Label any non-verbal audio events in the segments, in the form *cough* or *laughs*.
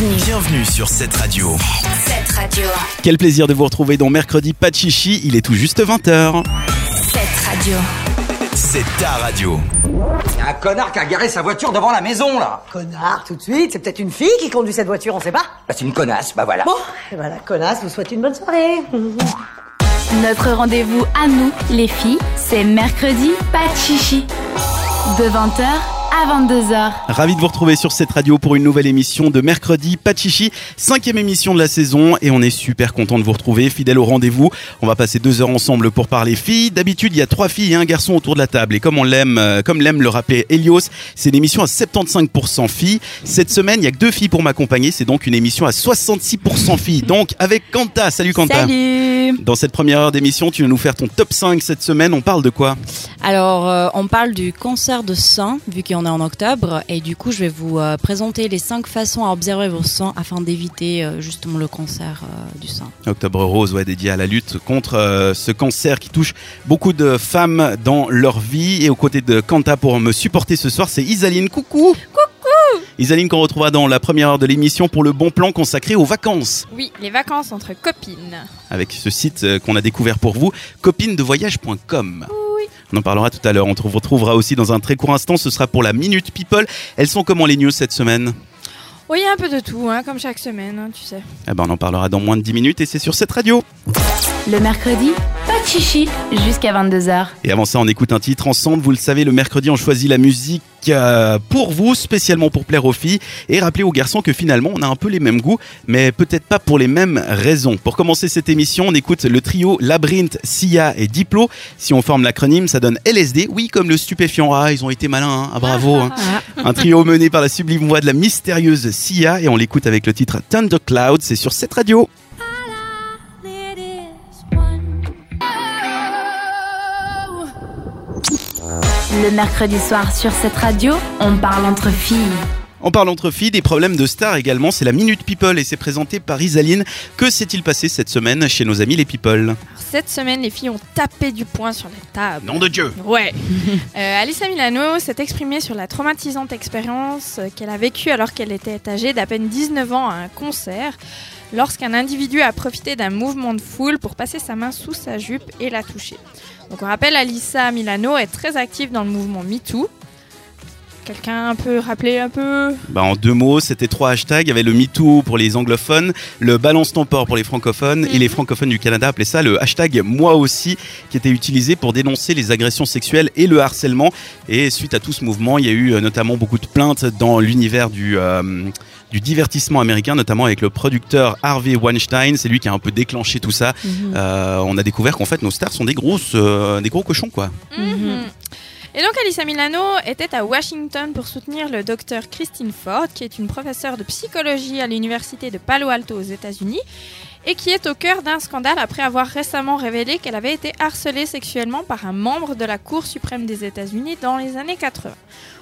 Bienvenue. Bienvenue sur cette radio. Cette radio. Quel plaisir de vous retrouver dans Mercredi Pas de Chichi, il est tout juste 20h. Cette radio. C'est ta radio. Y a un connard qui a garé sa voiture devant la maison, là Connard, tout de suite. C'est peut-être une fille qui conduit cette voiture, on sait pas. Bah, c'est une connasse, bah voilà. Bon, et voilà, connasse, vous souhaite une bonne soirée. *laughs* Notre rendez-vous à nous, les filles, c'est mercredi, pas de chichi. De 20h à 22h. Ravi de vous retrouver sur cette radio pour une nouvelle émission de Mercredi Pas de Chichi, cinquième émission de la saison et on est super content de vous retrouver, fidèle au rendez-vous. On va passer deux heures ensemble pour parler filles. D'habitude, il y a trois filles et un garçon autour de la table et comme on l'aime, euh, comme l'aime le rapper Helios, c'est une émission à 75% filles. Cette semaine, il y a que deux filles pour m'accompagner, c'est donc une émission à 66% filles. Donc avec Kanta, salut Kanta. Salut Dans cette première heure d'émission, tu vas nous faire ton top 5 cette semaine. On parle de quoi? Alors, euh, on parle du cancer de sang, vu qu'on est en octobre, et du coup, je vais vous euh, présenter les 5 façons à observer vos sangs afin d'éviter euh, justement le cancer euh, du sang. Octobre Rose, ouais, dédié à la lutte contre euh, ce cancer qui touche beaucoup de femmes dans leur vie. Et aux côtés de Kanta pour me supporter ce soir, c'est Isaline. Coucou Coucou Isaline qu'on retrouvera dans la première heure de l'émission pour le bon plan consacré aux vacances. Oui, les vacances entre copines. Avec ce site euh, qu'on a découvert pour vous, copinedevoyage.com. On en parlera tout à l'heure. On te retrouvera aussi dans un très court instant. Ce sera pour la Minute People. Elles sont comment les news cette semaine? Oui, il y a un peu de tout, hein, comme chaque semaine, hein, tu sais. eh ben, On en parlera dans moins de 10 minutes et c'est sur cette radio. Le mercredi, pas de chichi jusqu'à 22h. Et avant ça, on écoute un titre ensemble. Vous le savez, le mercredi, on choisit la musique euh, pour vous, spécialement pour plaire aux filles. Et rappeler aux garçons que finalement, on a un peu les mêmes goûts, mais peut-être pas pour les mêmes raisons. Pour commencer cette émission, on écoute le trio Labyrinthe, Sia et Diplo. Si on forme l'acronyme, ça donne LSD. Oui, comme le stupéfiant. Ah, ils ont été malins. Hein. Ah, bravo. hein. Un trio mené par la sublime voix de la mystérieuse Sia. Et on l'écoute avec le titre Thundercloud. C'est sur cette radio. Le mercredi soir sur cette radio, on parle entre filles. On parle entre filles, des problèmes de stars également. C'est la Minute People et c'est présenté par Isaline. Que s'est-il passé cette semaine chez nos amis les People Alors, cette semaine, les filles ont tapé du poing sur les tables. Nom de Dieu Ouais. *laughs* euh, Alissa Milano s'est exprimée sur la traumatisante expérience euh, qu'elle a vécue alors qu'elle était âgée d'à peine 19 ans à un concert, lorsqu'un individu a profité d'un mouvement de foule pour passer sa main sous sa jupe et la toucher. Donc on rappelle, Alissa Milano est très active dans le mouvement MeToo. Quelqu'un peut rappeler un peu Bah en deux mots, c'était trois hashtags. Il y avait le MeToo pour les anglophones, le Balance ton port pour les francophones et les francophones du Canada appelaient ça le hashtag moi aussi qui était utilisé pour dénoncer les agressions sexuelles et le harcèlement. Et suite à tout ce mouvement, il y a eu euh, notamment beaucoup de plaintes dans l'univers du... euh, du divertissement américain, notamment avec le producteur Harvey Weinstein, c'est lui qui a un peu déclenché tout ça. Euh, on a découvert qu'en fait nos stars sont des grosses, euh, des gros cochons quoi. Mhm. Et donc Alissa Milano était à Washington pour soutenir le docteur Christine Ford, qui est une professeure de psychologie à l'université de Palo Alto aux États-Unis, et qui est au cœur d'un scandale après avoir récemment révélé qu'elle avait été harcelée sexuellement par un membre de la Cour suprême des États-Unis dans les années 80.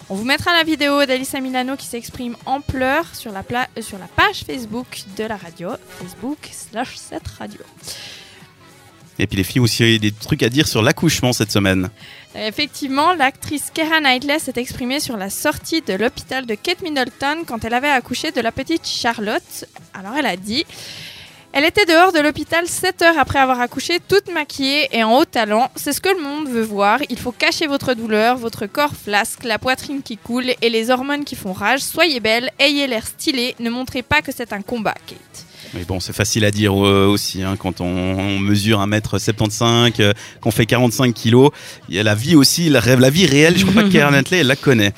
On vous mettra la vidéo d'Alissa Milano qui s'exprime en pleurs sur la, sur la page Facebook de la radio, Facebook slash cette radio. Et puis les filles aussi des trucs à dire sur l'accouchement cette semaine. Effectivement, l'actrice Keira Knightley s'est exprimée sur la sortie de l'hôpital de Kate Middleton quand elle avait accouché de la petite Charlotte. Alors elle a dit Elle était dehors de l'hôpital 7 heures après avoir accouché, toute maquillée et en haut talent. C'est ce que le monde veut voir. Il faut cacher votre douleur, votre corps flasque, la poitrine qui coule et les hormones qui font rage. Soyez belle, ayez l'air stylé, ne montrez pas que c'est un combat, Kate. Mais bon, c'est facile à dire euh, aussi, hein, quand on, on mesure 1m75, euh, qu'on fait 45 kilos. Il y a la vie aussi, la, rêve, la vie réelle, je crois pas que Knightley, *laughs* elle la connaît.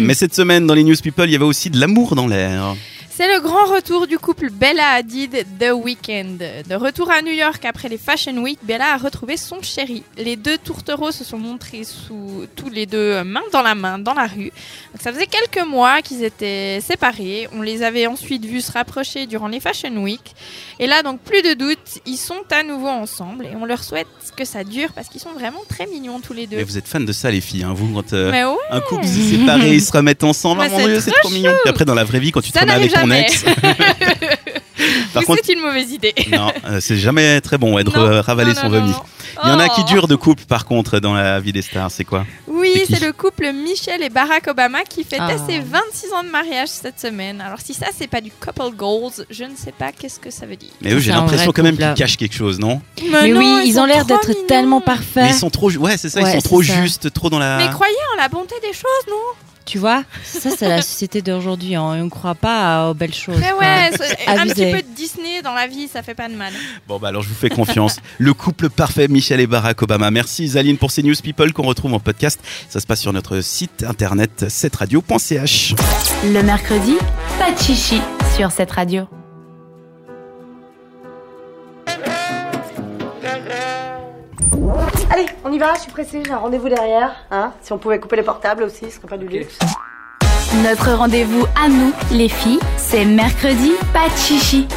Mais cette semaine, dans les News People, il y avait aussi de l'amour dans l'air. C'est le grand retour du couple Bella Hadid The Weeknd. De retour à New York après les Fashion Week, Bella a retrouvé son chéri. Les deux tourtereaux se sont montrés sous tous les deux main dans la main dans la rue. Donc ça faisait quelques mois qu'ils étaient séparés. On les avait ensuite vus se rapprocher durant les Fashion Week. Et là, donc plus de doute, ils sont à nouveau ensemble et on leur souhaite que ça dure parce qu'ils sont vraiment très mignons tous les deux. Mais vous êtes fans de ça, les filles, hein, vous, quand euh, ouais. un couple se sépare, ils se remettent ensemble. C'est Dieu, c'est trop trop mignon. Puis après, dans la vraie vie, quand tu te Ça remets avec n'arrive ton jamais. ex, Par contre, c'est une mauvaise idée. non, euh, c'est jamais très bon être Non, euh, ravalé non, son vomi. Il y en a qui Oh. durent de couple par contre dans la vie des stars, c'est quoi? Oui, C'est le couple Michelle et Barack Obama qui fêtait Ah. ses 26 ans de mariage cette semaine. Alors si ça c'est pas du couple goals, je ne sais pas qu'est-ce que ça veut dire. Mais eux, j'ai l'impression quand même qu'ils cachent quelque chose, non? Mais non, oui, ils, ont l'air d'être tellement Mais parfaits. ils sont trop, ouais, c'est ça, ils Ouais, sont trop ça. justes, trop dans la. Mais croyez en la bonté des choses, non? Tu vois, ça c'est la société d'aujourd'hui. hein. On ne croit pas aux belles choses. Mais ouais, c'est- un Abusé. petit peu de Disney dans la vie, ça fait pas de mal. Bon bah alors je vous fais confiance. le couple parfait, Michel et Barack Obama. Merci Zaline pour ces news people qu'on retrouve en podcast. Ça se passe sur notre site internet setradio.ch. Le mercredi, pas de chichi sur cette radio. On y va, je suis pressée, j'ai un rendez-vous derrière. Hein si on pouvait couper les portables aussi, ce serait pas du luxe. Notre rendez-vous à nous, les filles, c'est mercredi, pas de chichi.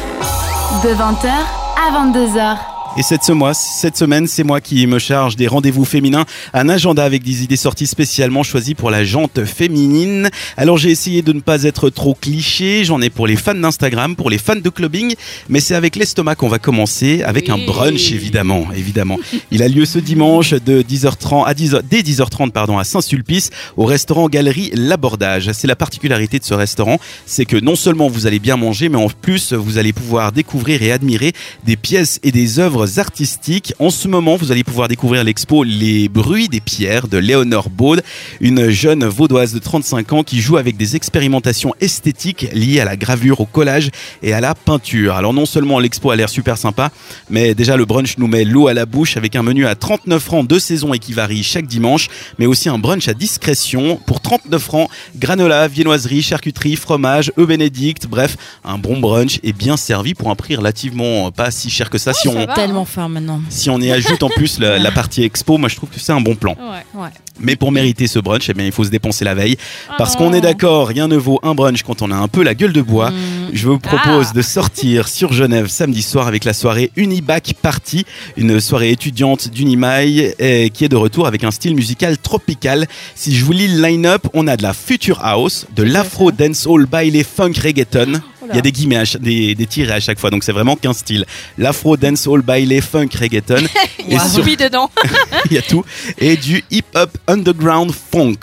De 20h à 22h. Et cette, semaine, c'est moi qui me charge des rendez-vous féminins. Un agenda avec des idées sorties spécialement choisies pour la jante féminine. Alors j'ai essayé de ne pas être trop cliché. J'en ai pour les fans d'Instagram, pour les fans de clubbing. Mais c'est avec l'estomac qu'on va commencer, avec un brunch évidemment. évidemment. Il a lieu ce dimanche de 10h30 à 10h, dès 10h30 pardon, à Saint-Sulpice au restaurant Galerie L'Abordage. C'est la particularité de ce restaurant, c'est que non seulement vous allez bien manger, mais en plus vous allez pouvoir découvrir et admirer des pièces et des œuvres artistiques. En ce moment, vous allez pouvoir découvrir l'expo Les bruits des pierres de Léonore Baud, une jeune vaudoise de 35 ans qui joue avec des expérimentations esthétiques liées à la gravure, au collage et à la peinture. Alors non seulement l'expo a l'air super sympa, mais déjà le brunch nous met l'eau à la bouche avec un menu à 39 francs de saison et qui varie chaque dimanche, mais aussi un brunch à discrétion pour 39 francs, granola, viennoiserie, charcuterie, fromage, œufs bénédicts, bref, un bon brunch et bien servi pour un prix relativement pas si cher que ça si ça on va. Tellement maintenant. si on y ajoute en plus la, la partie expo, moi je trouve que c'est un bon plan. Ouais. Ouais. Mais pour mériter ce brunch, eh bien, il faut se dépenser la veille. Parce qu'on est d'accord, rien ne vaut un brunch quand on a un peu la gueule de bois. Mm. Je vous propose Ah. de sortir sur Genève samedi soir avec la soirée Unibac Party, une soirée étudiante d'Unimail eh, qui est de retour avec un style musical tropical. Si je vous lis le line-up, on a de la future house, de l'afro dancehall baile funk reggaeton. Il y a des guillemets, à des, des tirets à chaque fois, donc c'est vraiment qu'un style. L'afro dancehall baile funk reggaeton. *laughs* et Wow. sur- Oui, dedans. *laughs* il y a tout. Et du hip-hop underground funk.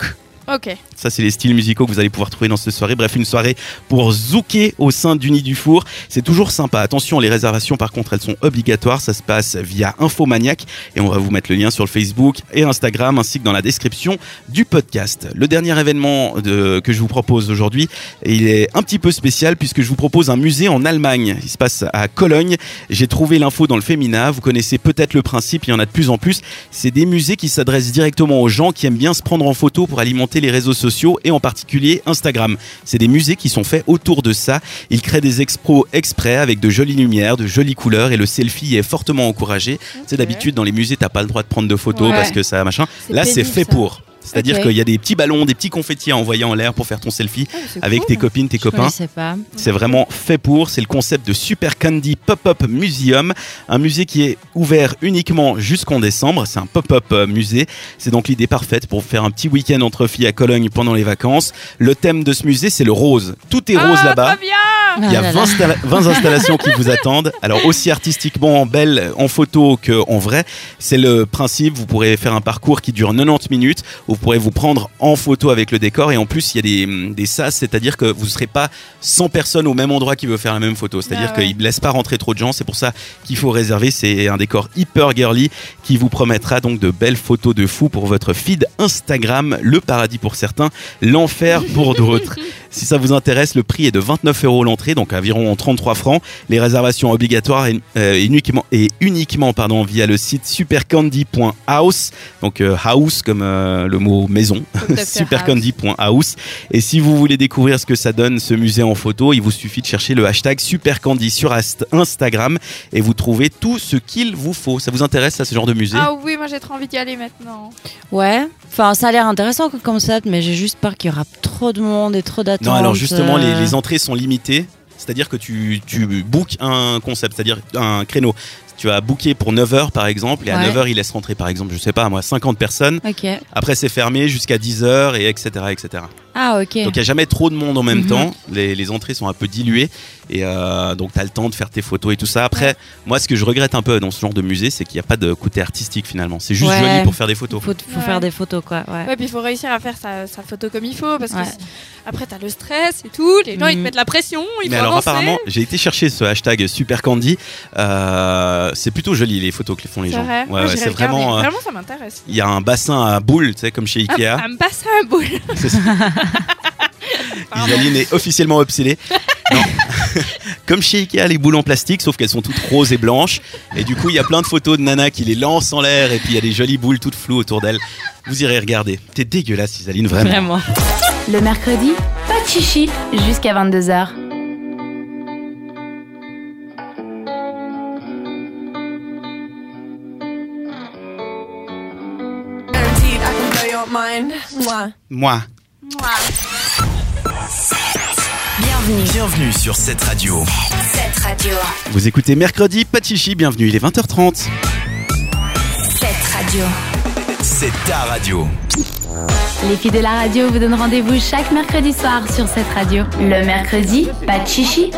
ok. Ça, c'est les styles musicaux que vous allez pouvoir trouver dans cette soirée. Bref, une soirée pour zouker au sein du Nid du Four. C'est toujours sympa. Attention, les réservations, par contre, elles sont obligatoires. Ça se passe via Infomaniac. Et on va vous mettre le lien sur Facebook et Instagram, ainsi que dans la description du podcast. Le dernier événement que je vous propose aujourd'hui, il est un petit peu spécial puisque je vous propose un musée en Allemagne. Il se passe à Cologne. J'ai trouvé l'info dans le Femina. Vous connaissez peut-être le principe. Il y en a de plus en plus. C'est des musées qui s'adressent directement aux gens qui aiment bien se prendre en photo pour alimenter les réseaux sociaux et en particulier Instagram. C'est des musées qui sont faits autour de ça. Ils créent des expos exprès avec de jolies lumières, de jolies couleurs et le selfie est fortement encouragé. C'est d'habitude dans les musées t'as pas le droit de prendre de photos Ouais. parce que ça machin. Là c'est fait ça. pour. C'est-à-dire qu'il y a des petits ballons, des petits confettis à envoyer en l'air pour faire ton selfie Ah, avec cool. tes copines, tes Je copains. C'est vraiment fait pour. C'est le concept de Super Candy Pop-Up Museum. Un musée qui est ouvert uniquement jusqu'en décembre. C'est un pop-up euh, musée. C'est donc l'idée parfaite pour faire un petit week-end entre filles à Cologne pendant les vacances. Le thème de ce musée, c'est le rose. Tout est rose Ah, là-bas. Il y a Ah là 20, là. installa- 20 installations qui vous attendent. Alors aussi artistiquement belle en photo qu'en vrai. C'est le principe. Vous pourrez faire un parcours qui dure 90 minutes. Vous pourrez vous prendre en photo avec le décor. Et en plus, il y a des, des sas, c'est-à-dire que vous ne serez pas 100 personnes au même endroit qui veut faire la même photo. C'est-à-dire Ah ouais. qu'ils ne laissent pas rentrer trop de gens. C'est pour ça qu'il faut réserver. C'est un décor hyper girly qui vous promettra donc de belles photos de fou pour votre feed Instagram. Le paradis pour certains, l'enfer pour d'autres. *laughs* Si ça vous intéresse, le prix est de 29 euros l'entrée, donc environ 33 francs. Les réservations obligatoires et, euh, et uniquement, et uniquement pardon, via le site supercandy.house, donc euh, house comme euh, le mot maison, *laughs* supercandy.house. Et si vous voulez découvrir ce que ça donne ce musée en photo, il vous suffit de chercher le hashtag supercandy sur Instagram et vous trouvez tout ce qu'il vous faut. Ça vous intéresse à ce genre de musée? Ah oui, moi j'ai trop envie d'y aller maintenant. Ouais. Enfin, ça a l'air intéressant comme concept, mais j'ai juste peur qu'il y aura trop de monde et trop d'attentes. Non, alors justement, les, euh, les entrées sont limitées. C'est-à-dire que tu, tu bookes un concept, c'est-à-dire un créneau. Tu vas booker pour 9h par exemple, et à Ouais. 9h, il laisse rentrer par exemple, je sais pas moi, 50 personnes. Après, c'est fermé jusqu'à 10h, et etc. etc. Ah, ok. Donc il n'y a jamais trop de monde en même Mhm. temps. Les, les entrées sont un peu diluées. Et euh, donc tu as le temps de faire tes photos et tout ça. Après, moi, ce que je regrette un peu dans ce genre de musée, c'est qu'il n'y a pas de côté artistique finalement. C'est juste Ouais. joli pour faire des photos. Faut, faut Ouais. faire des photos, quoi. Ouais. Ouais, puis il faut réussir à faire sa, sa photo comme il faut parce que après t'as le stress et tout, les gens ils te Mhm. mettent la pression, il Mais alors avancer. apparemment, j'ai été chercher ce hashtag Super Candy. Euh, c'est plutôt joli les photos que font les C'est gens. vrai. Ouais, ouais, c'est vraiment. euh, Vraiment, ça m'intéresse. Il y a un bassin à boules, tu sais, comme chez Ikea. un boule. *laughs* C'est ça. *laughs* Pardon. Isaline est officiellement obsédée. Non. *laughs* Comme chez Ikea, les boules en plastique, sauf qu'elles sont toutes roses et blanches. Et du coup, il y a plein de photos de Nana qui les lance en l'air. Et puis, il y a des jolies boules toutes floues autour d'elle. Vous irez regarder. T'es dégueulasse, Isaline, vraiment. Vraiment. Le mercredi, pas de chichi jusqu'à 22h. Mind. Mwah. Moi. Bienvenue, Bienvenue sur cette radio. cette radio. Vous écoutez mercredi, pas de chichi, bienvenue. Il est 20h30. Cette radio. C'est ta radio. Les filles de la radio vous donnent rendez-vous chaque mercredi soir sur cette radio. Le mercredi, pas de chichi.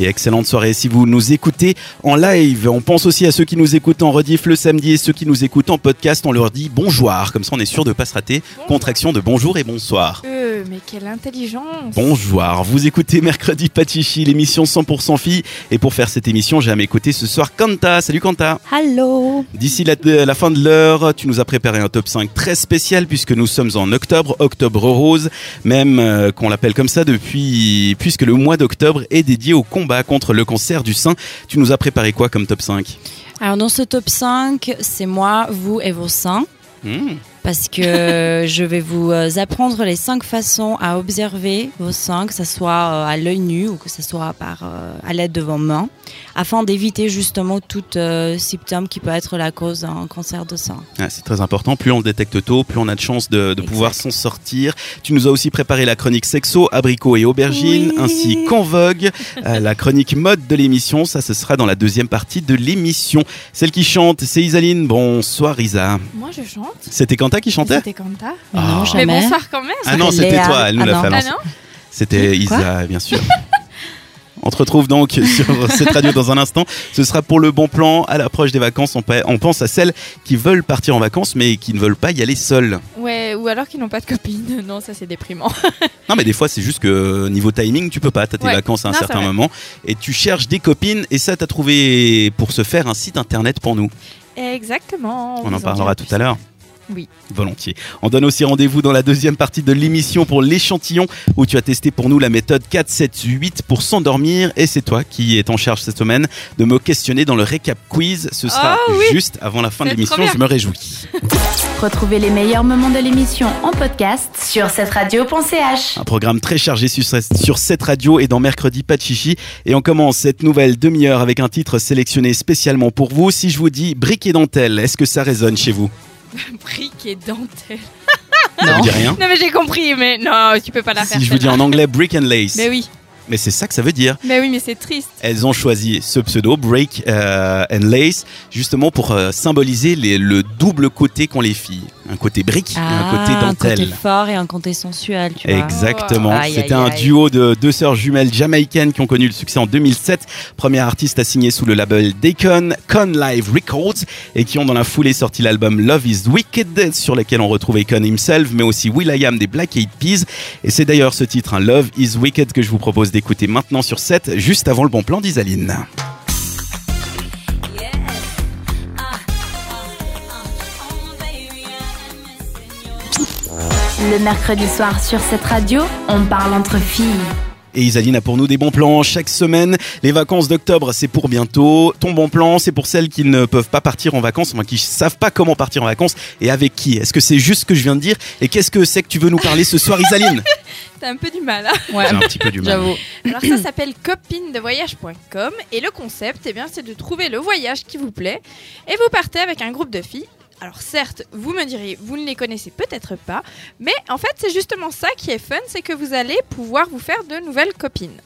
Et excellente soirée si vous nous écoutez en live. On pense aussi à ceux qui nous écoutent en rediff le samedi et ceux qui nous écoutent en podcast. On leur dit bonjour. Comme ça, on est sûr de pas se rater. Contraction de bonjour et bonsoir. Euh, mais quelle intelligence. Bonjour, vous écoutez Mercredi Patichi, l'émission 100% filles. Et pour faire cette émission, j'ai à mes côtés ce soir Kanta. Salut Kanta. Hello. D'ici la, la fin de l'heure, tu nous as préparé un top 5 très spécial puisque nous sommes en octobre, octobre rose, même euh, qu'on l'appelle comme ça depuis, puisque le mois d'octobre est dédié au combat contre le cancer du sein. Tu nous as préparé quoi comme top 5 Alors, dans ce top 5, c'est moi, vous et vos seins. Hmm. Parce que *laughs* je vais vous euh, apprendre les cinq façons à observer vos seins, que ce soit euh, à l'œil nu ou que ce soit par, euh, à l'aide de vos mains, afin d'éviter justement tout euh, symptôme qui peut être la cause d'un cancer de sein. Ah, c'est très important. Plus on le détecte tôt, plus on a de chances de, pouvoir s'en sortir. Tu nous as aussi préparé la chronique sexo, abricot et aubergine, Oui. ainsi qu'en vogue, euh, la chronique mode de l'émission. Ça, ce sera dans la deuxième partie de l'émission. Celle qui chante, c'est Isaline. Bonsoir Isa. Moi je chante. C'était Kanta qui chantait C'était Kanta. Mais Ah. non, Mais jamais. bonsoir quand même. Ah non, c'était toi, elle nous Ah l'a fait. Ah non C'était Isa, bien sûr. On te retrouve donc sur cette radio dans un instant. Ce sera pour le bon plan à l'approche des vacances. On, pense à celles qui veulent partir en vacances mais qui ne veulent pas y aller seules. Ouais, ou alors qu'ils n'ont pas de copine. *laughs* Non, ça c'est déprimant. *laughs* Non, mais des fois, c'est juste que niveau timing, tu peux pas. T'as tes Ouais. vacances à un Non, certain moment et tu cherches des copines. Et ça, t'as trouvé pour se faire un site internet pour nous. Exactement. On en parlera tout à l'heure. Oui. Volontiers. On donne aussi rendez-vous dans la deuxième partie de l'émission pour l'échantillon où tu as testé pour nous la méthode 4-7-8 pour s'endormir et c'est toi qui es en charge cette semaine de me questionner dans le récap quiz. Ce sera Oh oui. juste avant la fin de l'émission, je me réjouis. Retrouvez les meilleurs moments de l'émission en podcast sur cette radio.ch. Un programme très chargé sur, cette radio et dans Mercredi Pas de Chichi. Et on commence cette nouvelle demi-heure avec un titre sélectionné spécialement pour vous. Si je vous dis brique et dentelle, est-ce que ça résonne chez vous? *laughs* Brique et dentelle. Ça vous dit rien Non mais j'ai compris, mais non, tu peux pas la faire. Si je vous dis en anglais brick and lace, Mais oui, mais c'est ça que ça veut dire. mais oui, mais c'est triste. Elles ont choisi ce pseudo, Break euh, and Lace, justement pour euh, symboliser les- le double côté qu'ont les filles. Un côté brique et un côté Ah, un côté dentelle. fort et un côté sensuel, tu vois. Exactement. C'était un aïe. duo de deux sœurs jumelles jamaïcaines qui ont connu le succès en 2007. Premier artiste à signer sous le label Dacon, Con Live Records, et qui ont dans la foulée sorti l'album Love is Wicked, sur lequel on retrouve Akon himself, mais aussi Will.i.am des Black Eyed Peas. Et c'est d'ailleurs ce titre, hein, Love is Wicked, que je vous propose d'écouter maintenant sur 7, juste avant le bon plan d'Isaline. Le mercredi soir sur cette radio, on parle entre filles. Et Isaline a pour nous des bons plans chaque semaine. Les vacances d'octobre, c'est pour bientôt. Ton bon plan, c'est pour celles qui ne peuvent pas partir en vacances, enfin qui savent pas comment partir en vacances et avec qui? Est-ce que c'est juste ce que je viens de dire? Et qu'est-ce que c'est que tu veux nous parler ce soir, Isaline? *laughs* T'as un peu du mal. hein. Ouais, J'ai un petit peu du mal. j'avoue. Alors ça s'appelle copinedevoyage.com et le concept, eh bien, c'est de trouver le voyage qui vous plaît et vous partez avec un groupe de filles. Alors certes, vous me direz, vous ne les connaissez peut-être pas, mais en fait c'est justement ça qui est fun, c'est que vous allez pouvoir vous faire de nouvelles copines.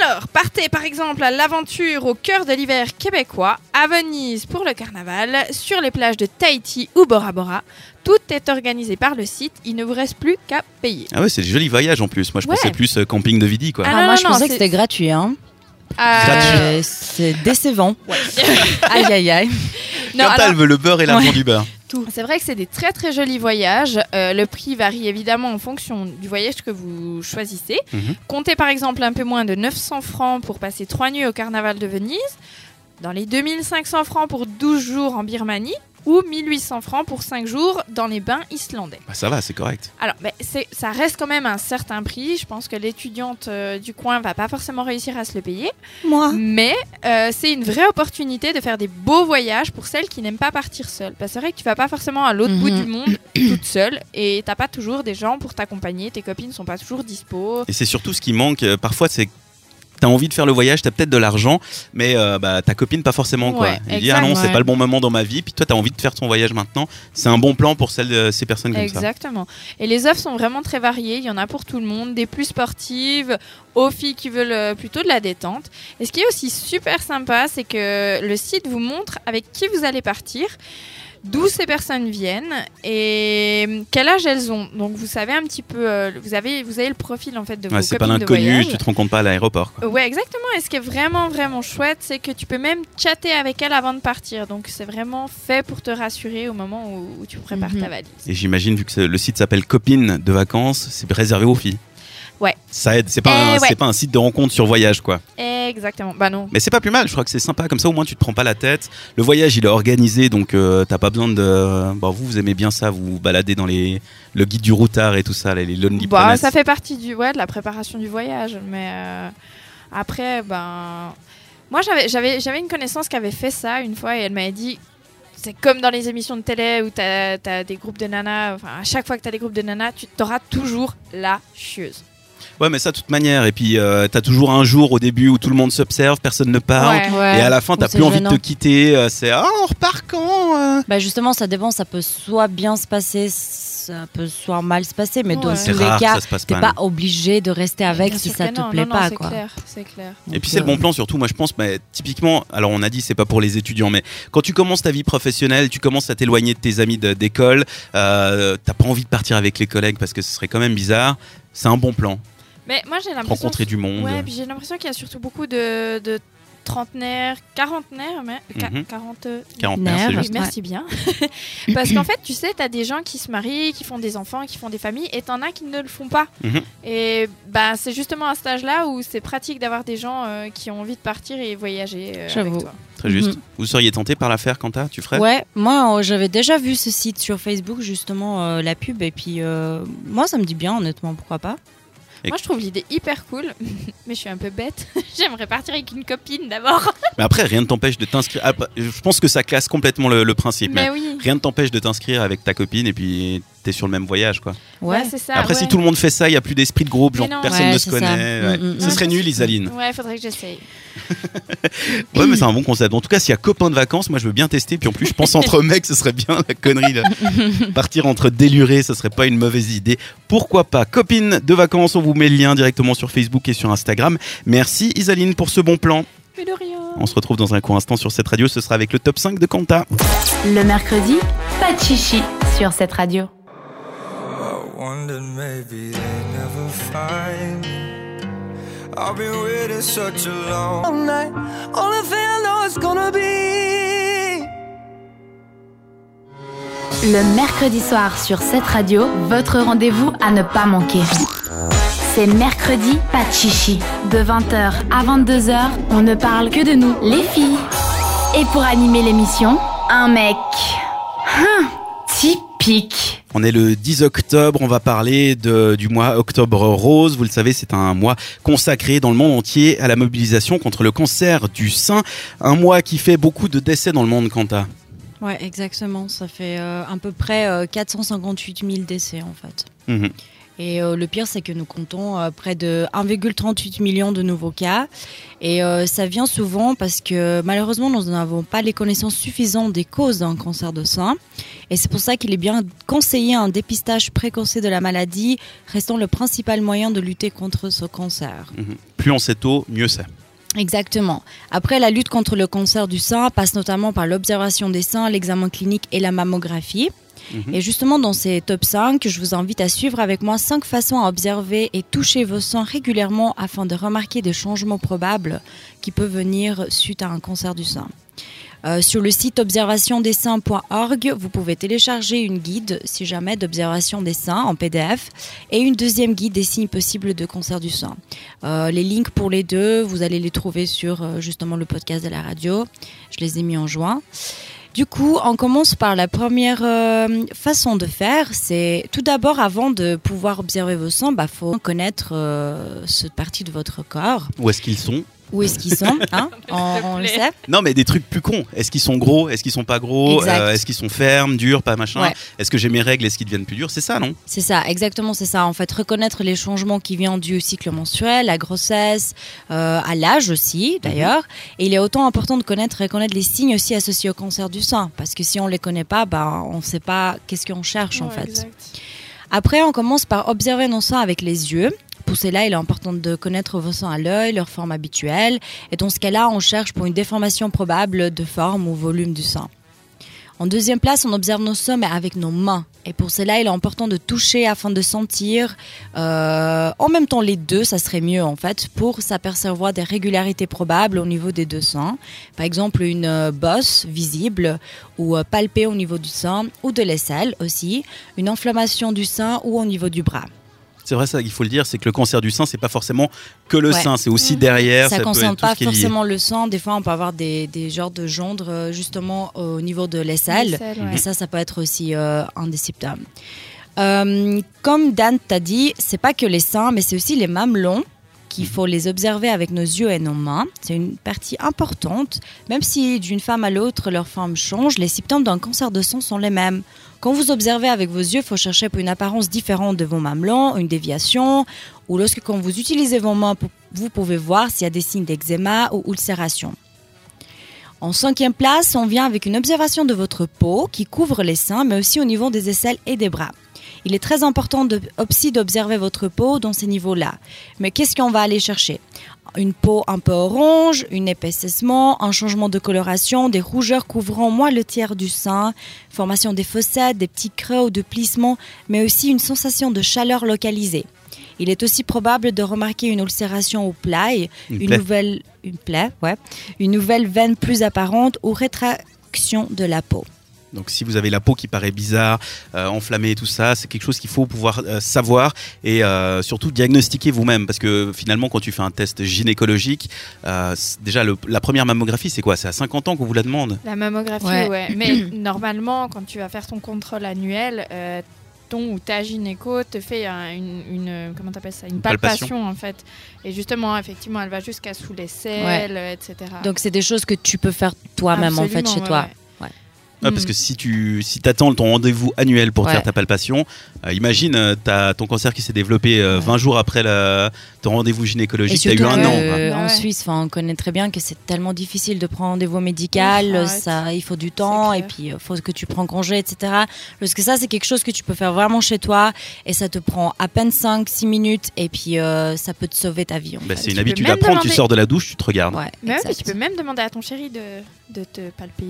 Alors, partez par exemple à l'aventure au cœur de l'hiver québécois, à Venise pour le carnaval, sur les plages de Tahiti ou Bora Bora. Tout est organisé par le site, il ne vous reste plus qu'à payer. Ah ouais, c'est des jolis voyages en plus. Moi, je Ouais. pensais plus euh, camping de Vidi, quoi. Ah Ah, non, moi, non, je non, pensais que c'est- c'était gratuit. Hein. Euh, c'est décevant. aïe, aïe, aïe. non, Quentin, alors- elle veut le beurre et l'argent du beurre. C'est vrai que c'est des très très jolis voyages. Euh, le prix varie évidemment en fonction du voyage que vous choisissez. Mhm. Comptez par exemple un peu moins de 900 francs pour passer 3 nuits au carnaval de Venise, dans les 2500 francs pour 12 jours en Birmanie ou 1800 francs pour 5 jours dans les bains islandais. Bah, ça va, c'est correct. Alors, c'est, ça reste quand même un certain prix. Je pense que l'étudiante euh, du coin va pas forcément réussir à se le payer. Moi. Mais euh, c'est une vraie opportunité de faire des beaux voyages pour celles qui n'aiment pas partir seules. Parce que c'est vrai que tu vas pas forcément à l'autre bout Mhm. du monde *clears throat* toute seule et t'as pas toujours des gens pour t'accompagner. Tes copines sont pas toujours dispo. Et c'est surtout ce qui manque. euh, Parfois, c'est. T'as envie de faire le voyage, t'as peut-être de l'argent, mais euh, bah, ta copine pas forcément quoi. Ouais, Elle dit ah non c'est ouais. pas le bon moment dans ma vie, puis toi t'as envie de faire ton voyage maintenant. C'est un bon plan pour celles, euh, ces personnes comme ça. Exactement. Et les offres sont vraiment très variées. Il y en a pour tout le monde, des plus sportives, aux filles qui veulent euh, plutôt de la détente. Et ce qui est aussi super sympa, c'est que le site vous montre avec qui vous allez partir. D'où ces personnes viennent et quel âge elles ont. Donc vous savez un petit peu, euh, vous avez vous avez le profil en fait de Ouais, vos c'est pas copines l'inconnu, tu te rends compte pas à l'aéroport. Ouais, exactement. Et ce qui est vraiment, vraiment chouette, c'est que tu peux même chatter avec elle avant de partir. Donc, c'est vraiment fait pour te rassurer au moment où, où tu prépares Mhm. ta valise. Et j'imagine vu que le site s'appelle Copine de vacances, c'est réservé aux filles. Ouais. Ça aide. C'est pas, Eh un, ouais. c'est pas un site de rencontre sur voyage quoi. Exactement. Bah non. Mais c'est pas plus mal. Je crois que c'est sympa comme ça. Au moins tu te prends pas la tête. Le voyage il est organisé donc euh, t'as pas besoin de. Bon vous vous aimez bien ça, vous vous baladez dans les le guide du routard et tout ça, les Lonely Bah, Planets. ça fait partie du, ouais, de la préparation du voyage. Mais euh, après, ben. Moi, j'avais, j'avais, j'avais une connaissance qui avait fait ça une fois et elle m'avait dit. C'est comme dans les émissions de télé où t'as as des groupes de nanas. Enfin, à chaque fois que t'as des groupes de nanas, tu auras toujours la chieuse. Ouais mais ça de toute manière. Et puis euh, t'as toujours un jour au début où tout le monde s'observe, personne ne parle. Ouais. Et à la fin, t'as plus envie de te quitter. euh, C'est ah, on repart quand euh? Bah justement, ça dépend. Ça peut soit bien se passer, ça peut soit mal se passer. Mais dans Ouais. tous les rare que cas, ça se passe t'es pas. pas obligé de rester avec Bien si sûr ça que te non, plaît non, non, pas, c'est quoi. clair, c'est clair. Et Donc, puis c'est le euh, bon plan surtout, moi je pense, mais typiquement, alors on a dit c'est pas pour les étudiants, mais quand tu commences ta vie professionnelle, tu commences à t'éloigner de tes amis de- d'école, euh, t'as pas envie de partir avec les collègues parce que ce serait quand même bizarre, c'est un bon plan, Mais moi, j'ai l'impression. rencontrer du monde. Ouais, puis j'ai l'impression qu'il y a surtout beaucoup de, de trentenaires, quarantenaires, mais qua-. 40. 40 Nerfs. c'est Oui, juste. merci bien. *laughs* Parce qu'en *clears throat* fait, tu sais, t'as des gens qui se marient, qui font des enfants, qui font des familles, et t'en as qui ne le font pas. Mhm. Et bah, c'est justement à cet âge-là où c'est pratique d'avoir des gens euh, qui ont envie de partir et voyager euh, avec J'avoue. toi. Très juste. Mhm. Vous seriez tenté par l'affaire, Quentin Tu ferais? Ouais, moi euh, j'avais déjà vu ce site sur Facebook, justement, euh, la pub, et puis euh, moi ça me dit bien, honnêtement, pourquoi pas. Et- Moi, je trouve l'idée hyper cool, *laughs* mais je suis un peu bête. *laughs* J'aimerais partir avec une copine d'abord. *laughs* Mais après, rien ne t'empêche de t'inscrire. Ah, Je pense que ça classe complètement le, le principe. Mais mais oui. Rien ne t'empêche de t'inscrire avec ta copine et puis t'es sur le même voyage, quoi. Ouais. Ouais, c'est ça. Après, ouais. si tout le monde fait ça, il y a plus d'esprit de groupe, genre non. personne Ouais, ne se connaît. ça. ouais. Mm, mm, Ce mm. serait nul, Isaline. Ouais, faudrait que j'essaye. *laughs* Ouais, mais c'est un bon concept. En tout cas, s'il y a copain de vacances, moi je veux bien tester. Puis en plus, je pense entre *laughs* mecs, ce serait bien la connerie. là. Partir entre délurés, ce serait pas une mauvaise idée. Pourquoi pas? Copine de vacances, on vous met le lien directement sur Facebook et sur Instagram. Merci Isaline pour ce bon plan. Mais de rien. On se retrouve dans un court instant sur cette radio. Ce sera avec le top 5 de Quanta. Le mercredi, pas de chichi sur cette radio. Le mercredi soir sur cette radio, votre rendez-vous à ne pas manquer. C'est mercredi, pas de chichi. De 20h à 22h, on ne parle que de nous, les filles. Et pour animer l'émission, un mec. Hum, typique. On est le 10 octobre, on va parler de, du mois Octobre Rose. Vous le savez, c'est un mois consacré dans le monde entier à la mobilisation contre le cancer du sein. Un mois qui fait beaucoup de décès dans le monde, Quanta. Ouais, exactement. Ça fait euh, à peu près euh, 458 000 décès en fait. Mhm. Et euh, le pire, c'est que nous comptons euh, près de 1,38 million de nouveaux cas. Et euh, ça vient souvent parce que malheureusement, nous n'avons pas les connaissances suffisantes des causes d'un cancer de sein. Et c'est pour ça qu'il est bien conseillé un dépistage précoce de la maladie, restant le principal moyen de lutter contre ce cancer. Mhm. Plus on sait tôt, mieux c'est. Exactement. Après, la lutte contre le cancer du sein passe notamment par l'observation des seins, l'examen clinique et la mammographie. Mhm. Et justement, dans ces top 5, je vous invite à suivre avec moi 5 façons à observer et toucher vos seins régulièrement afin de remarquer des changements probables qui peuvent venir suite à un cancer du sein. Euh, sur le site observationdesseins.org, vous pouvez télécharger une guide, si jamais, d'observation des seins en PDF et une deuxième guide des signes possibles de cancer du sein. Euh, les links pour les deux, vous allez les trouver sur euh, justement le podcast de la radio. Je les ai mis en juin. Du coup, on commence par la première euh, façon de faire. C'est tout d'abord, avant de pouvoir observer vos seins, bah, faut connaître euh, cette partie de votre corps. Où est-ce qu'ils sont? Où est-ce qu'ils sont hein *laughs* on, on le sait. Non, mais des trucs plus cons. Est-ce qu'ils sont gros? Est-ce qu'ils sont pas gros? Euh, Est-ce qu'ils sont fermes, durs, pas machin? Ouais. Est-ce que j'ai mes règles? Est-ce qu'ils deviennent plus durs? C'est ça, non? C'est ça, exactement, c'est ça. En fait, reconnaître les changements qui viennent du cycle menstruel, la grossesse, euh, à l'âge aussi, d'ailleurs. Et il est autant important de connaître, reconnaître les signes aussi associés au cancer du sein, parce que si on les connaît pas, bah, on ne sait pas qu'est-ce qu'on cherche en fait. exact. Après, on commence par observer nos seins avec les yeux. Pour cela, il est important de connaître vos seins à l'œil, leur forme habituelle. Et dans ce cas-là, on cherche pour une déformation probable de forme ou volume du sein. En deuxième place, on observe nos mais avec nos mains. Et pour cela, il est important de toucher afin de sentir. euh, en même temps, les deux, ça serait mieux en fait, pour s'apercevoir des régularités probables au niveau des deux seins. Par exemple, une euh, bosse visible ou euh, palpée au niveau du sein ou de l'aisselle aussi. Une inflammation du sein ou au niveau du bras. C'est vrai, ça, il faut le dire, c'est que le cancer du sein, c'est pas forcément que le Ouais. sein, c'est aussi derrière. ça peut concerne être tout pas forcément le sang. Des fois, on peut avoir des, des genres de gendres euh, justement au niveau de l'aisselle. L'aisselle, ouais. Et ça, ça peut être aussi euh, un des symptômes. Euh, comme Dan t'a dit, c'est pas que les seins, mais c'est aussi les mamelons qu'il faut les observer avec nos yeux et nos mains. C'est une partie importante. Même si d'une femme à l'autre, leur forme change, les symptômes d'un cancer de sang sont les mêmes. Quand vous observez avec vos yeux, il faut chercher pour une apparence différente de vos mamelons, une déviation, ou lorsque quand vous utilisez vos mains, vous pouvez voir s'il y a des signes d'eczéma ou ulcération. En cinquième place, on vient avec une observation de votre peau qui couvre les seins, mais aussi au niveau des aisselles et des bras. Il est très important de- aussi d'observer votre peau dans ces niveaux-là. Mais qu'est-ce qu'on va aller chercher? Une peau un peu orange, un épaississement, un changement de coloration, des rougeurs couvrant moins le tiers du sein, formation des fossettes, des petits creux ou de plissements, mais aussi une sensation de chaleur localisée. Il est aussi probable de remarquer une ulcération au plaie, Une une, plaie. nouvelle une plaie, ouais, une nouvelle veine plus apparente ou rétraction de la peau. Donc si vous avez la peau qui paraît bizarre, euh, enflammée et tout ça, c'est quelque chose qu'il faut pouvoir euh, savoir et euh, surtout diagnostiquer vous-même parce que finalement quand tu fais un test gynécologique, euh, déjà le- la première mammographie c'est quoi? C'est à 50 ans qu'on vous la demande? La mammographie, Ouais. ouais. Mais *clears throat* normalement, quand tu vas faire ton contrôle annuel, euh, ton ou ta gynéco te fait un- une, une- comment t'appelles ça? Une palpation. palpation. en fait et justement effectivement elle va jusqu'à sous les selles etc Donc c'est des choses que tu peux faire toi-même en fait chez ouais, toi. ouais. Ouais, Parce que si tu si attends ton rendez-vous annuel pour Ouais. faire ta palpation, euh, imagine euh, t'as ton cancer qui s'est développé euh, 20 jours après la- ton rendez-vous gynécologique, t'as eu un an. euh, en Ouais. Suisse, on connaît très bien que c'est tellement difficile de prendre rendez-vous médical, ça, il faut du temps et puis il faut que tu prends congé, etc. Parce que ça, c'est quelque chose que tu peux faire vraiment chez toi et ça te prend à peine 5-6 minutes et puis euh, ça peut te sauver ta vie. Bah, c'est une Tu habitude à prendre, tu sors de la douche, tu te regardes. Ouais, mais ouais, mais exact. tu peux même demander à ton chéri de, de te palper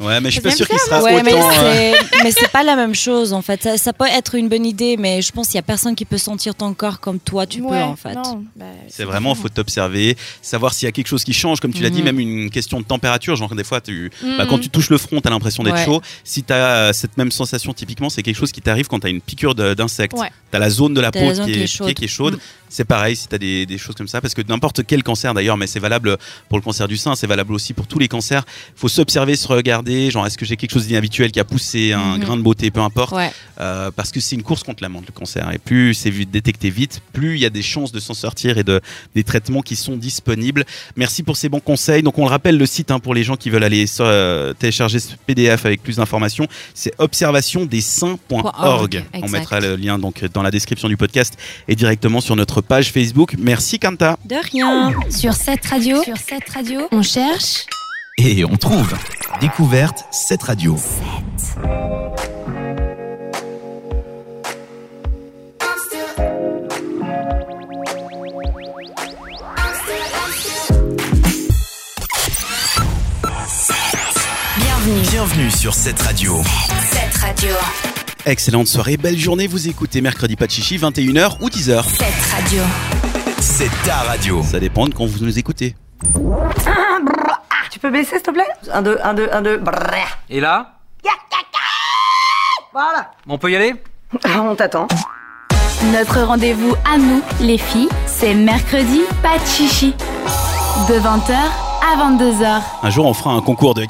Ouais, mais je suis pas sûr qu'il sera Ouais, mais autant. euh, c'est, *laughs* mais c'est pas la même chose en fait. Ça, ça peut être une bonne idée, mais je pense qu'il y a personne qui peut sentir ton corps comme toi tu peux Ouais, en fait. bah, C'est vraiment, faut t'observer, savoir s'il y a quelque chose qui change, comme tu l'as dit, Mhm. même une question de température. Genre, des fois, tu, Mhm. bah, quand tu touches le front, t'as l'impression d'être Ouais. chaud. Si t'as euh, cette même sensation, typiquement, c'est quelque chose qui t'arrive quand t'as une piqûre d'insecte. Ouais. T'as la zone de la peau la zone qui, qui est, est chaude. piquée, qui est chaude. Mm. C'est pareil si t'as des, des choses comme ça, parce que n'importe quel cancer d'ailleurs, mais c'est valable pour le cancer du sein, c'est valable aussi pour tous les cancers. Faut s'observer, se regarder regarder, genre est-ce que j'ai quelque chose d'inhabituel qui a poussé un Mhm. grain de beauté, peu importe. Ouais. Euh, parce que c'est une course contre la menthe, le cancer. Et plus c'est détecté vite, plus il y a des chances de s'en sortir et de, des traitements qui sont disponibles. Merci pour ces bons conseils. Donc on le rappelle, le site hein, pour les gens qui veulent aller euh, télécharger ce PDF avec plus d'informations, c'est observationdesseins.org. On mettra le lien donc dans la description du podcast et directement sur notre page Facebook. Merci Kanta. De rien. Sur cette radio, sur cette radio, on cherche Et on trouve. Découverte cette radio. Bienvenue. Bienvenue sur cette radio. Cette radio. Excellente soirée, belle journée. Vous écoutez mercredi pas de chichi, 21h ou 10h. Cette radio. C'est ta radio. Ça dépend de quand vous nous écoutez. Tu peux baisser, s'il te plaît Un, deux, un, deux, un, deux. Et là Voilà. On peut y aller On t'attend. Notre rendez-vous à nous, les filles, c'est mercredi, pas de chichi. De 20h à 22h. Un jour, on fera un concours de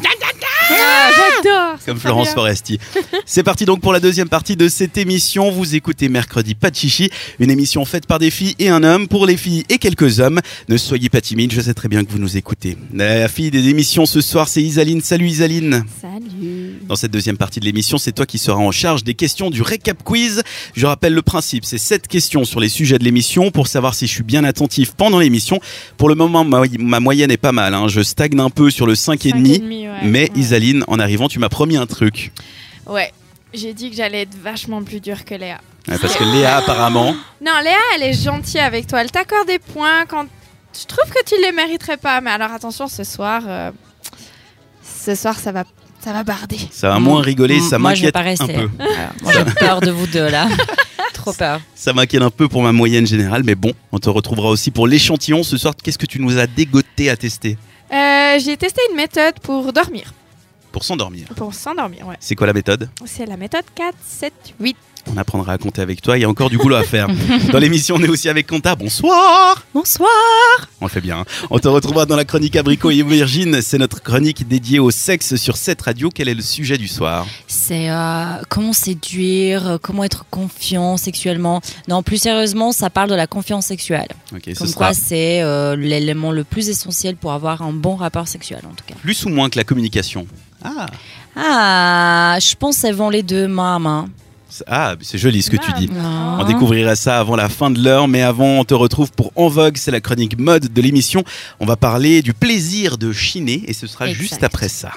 Ah, j'adore comme Florence. Foresti. C'est parti donc pour la deuxième partie de cette émission. Vous écoutez mercredi pas de chichi, une émission faite par des filles et un homme pour les filles et quelques hommes. Ne soyez pas timides, je sais très bien que vous nous écoutez. La fille des émissions ce soir, c'est Isaline. Salut Isaline. Salut Dans cette deuxième partie de l'émission, c'est toi qui seras en charge des questions du récap quiz. Je rappelle le principe, c'est sept questions sur les sujets de l'émission pour savoir si je suis bien attentif pendant l'émission. Pour le moment, ma, ma moyenne est pas mal. hein. Je stagne un peu sur le 5,5. Cinq et demi, ouais. Mais Ouais. Isaline, en arrivant, tu m'as promis un truc. Ouais, j'ai dit que j'allais être vachement plus dur que Léa. Ouais, parce que Léa, apparemment, Non, Léa, elle est gentille avec toi. Elle t'accorde des points quand je trouve que tu les mériterais pas. Mais alors attention, ce soir, euh, ce soir, ça va, ça va barder. ça va moins rigoler, M- ça m'inquiète un peu. Moi, j'ai peur de vous deux là. *laughs* Trop peur. Ça m'inquiète un peu pour ma moyenne générale, mais bon, on te retrouvera aussi pour l'échantillon ce soir. Qu'est-ce que tu nous as dégoté à tester? Euh, j'ai testé une méthode pour dormir, pour s'endormir pour s'endormir. Ouais, C'est quoi la méthode c'est la méthode 4, 7, 8. On apprendra à compter avec toi. Il y a encore du boulot à faire. *laughs* Dans l'émission, on est aussi avec Quentin. Bonsoir. Bonsoir. On le fait bien. hein. On te retrouvera dans la chronique Abricot et Virgin. C'est notre chronique dédiée au sexe sur cette radio. Quel est le sujet du soir C'est euh, comment séduire, euh, comment être confiant sexuellement. Non, plus sérieusement, ça parle de la confiance sexuelle. Ok, ce Comme sera quoi, c'est euh, l'élément le plus essentiel pour avoir un bon rapport sexuel, en tout cas. plus ou moins que la communication. Ah, Ah, je pense qu'elles vont les deux main à main. c'est- ah, c'est joli ce que tu dis. On découvrira ça avant la fin de l'heure, mais avant, on te retrouve pour En Vogue, c'est la chronique mode de l'émission. On va parler du plaisir de chiner et ce sera Exact. juste après ça.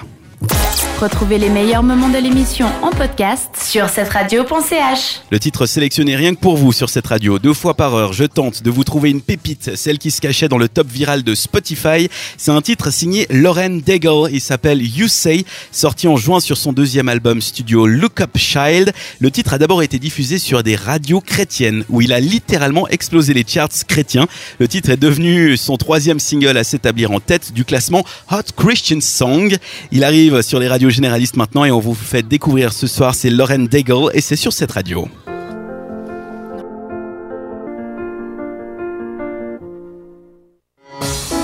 Retrouvez les meilleurs moments de l'émission en podcast sur cette radio.ch. Le titre sélectionné rien que pour vous sur cette radio. Deux fois par heure, je tente de vous trouver une pépite, celle qui se cachait dans le top viral de Spotify. C'est un titre signé Lauren Daigle. Il s'appelle You Say, sorti en juin sur son deuxième album studio Look Up Child. Le titre a d'abord été diffusé sur des radios chrétiennes où il a littéralement explosé les charts chrétiens. Le titre est devenu son troisième single à s'établir en tête du classement Hot Christian Song. Il arrive sur les radios généralistes maintenant et on vous fait découvrir ce soir, c'est Lauren Daigle et c'est sur cette radio.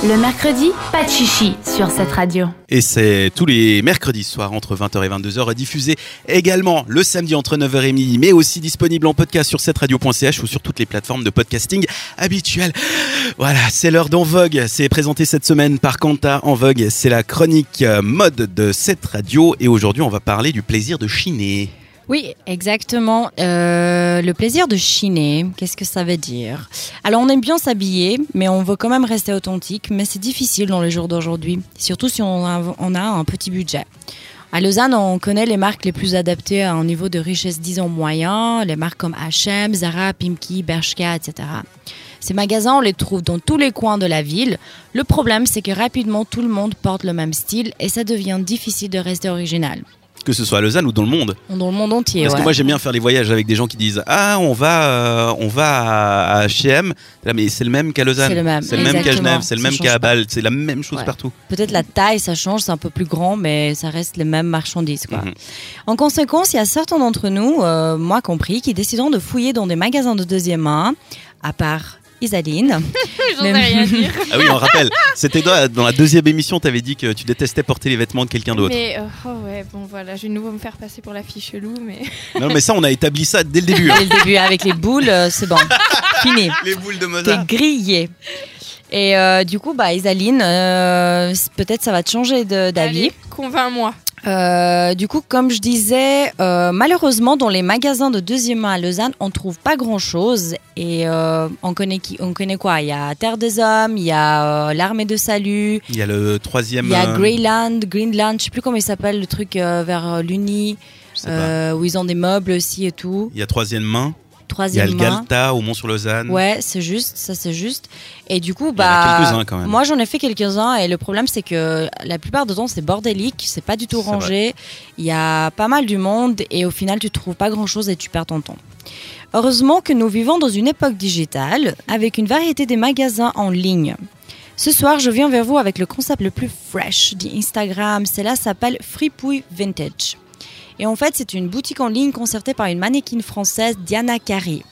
Le mercredi, pas de chichi sur cette radio. Et c'est tous les mercredis soirs entre 20h et 22h, diffusé également le samedi entre 9h et midi, mais aussi disponible en podcast sur cette radio.ch ou sur toutes les plateformes de podcasting habituelles. Voilà, c'est l'heure d'En Vogue. C'est présenté cette semaine par Quanta En Vogue. C'est la chronique euh, mode de cette radio et aujourd'hui on va parler du plaisir de chiner. Oui, exactement. Euh, le plaisir de chiner, qu'est-ce que ça veut dire? Alors, on aime bien s'habiller, mais on veut quand même rester authentique. Mais c'est difficile dans les jours d'aujourd'hui, surtout si on a, un petit budget. À Lausanne, on connaît les marques les plus adaptées à un niveau de richesse, disons, moyen, les marques comme H&M, Zara, Pimki, Bershka, etc. Ces magasins, on les trouve dans tous les coins de la ville. Le problème, c'est que rapidement, tout le monde porte le même style et ça devient difficile de rester original. Que ce soit à Lausanne ou dans le monde. Dans le monde entier, Parce que ouais. moi j'aime bien faire les voyages avec des gens qui disent ah on va euh, on va à H&M Là, mais c'est le même qu'à Lausanne C'est le même, qu'à. Genève c'est le même qu'à. Bâle c'est la même chose Ouais. partout Peut-être la taille, ça change, c'est un peu plus grand, mais ça reste les mêmes marchandises. Quoi. Mhm. En conséquence, il y a certains d'entre nous, euh, moi compris, qui décideront de fouiller dans des magasins de deuxième main, à part Isaline. *laughs* J'en sais rien dire. Ah oui, on rappelle. C'était dans, dans la deuxième émission, tu avais dit que tu détestais porter les vêtements de quelqu'un d'autre. Mais euh, oh ouais, bon voilà, je vais de nouveau me faire passer pour la fille chelou, mais *laughs* Non, mais ça, on a établi ça dès le début. hein. Dès le début, avec les boules, euh, c'est bon. *laughs* Fini. Les boules de T'es Mozart. grillé. Et euh, du coup, bah, Isaline, euh, peut-être ça va te changer d'avis. Convainc-moi. Euh, du coup, comme je disais, euh, malheureusement, dans les magasins de deuxième main à Lausanne, on trouve pas grand-chose. Et euh, on, connaît qui, on connaît quoi? Il y a Terre des Hommes, il y a euh, l'Armée de Salut, Il y a le troisième. il y a euh, Greyland, Greenland, je sais plus comment il s'appelle, le truc vers l'Uni, euh, où ils ont des meubles aussi et tout. Il y a troisième main. Il y a Troisième le. Galta au Mont-sur-Lausanne. Ouais, c'est juste, ça c'est juste. Et du coup, en bah, quelques-uns, quand même. moi j'en ai fait quelques-uns et le problème c'est que la plupart du temps c'est bordélique, c'est pas du tout rangé. Il y a pas mal du monde et au final tu trouves pas grand chose et tu perds ton temps. Heureusement que nous vivons dans une époque digitale avec une variété des magasins en ligne. Ce soir, je viens vers vous avec le concept le plus fresh d'Instagram. Cela s'appelle Fripouille Vintage. Et en fait, c'est une boutique en ligne concertée par une mannequin française, Diana Carré.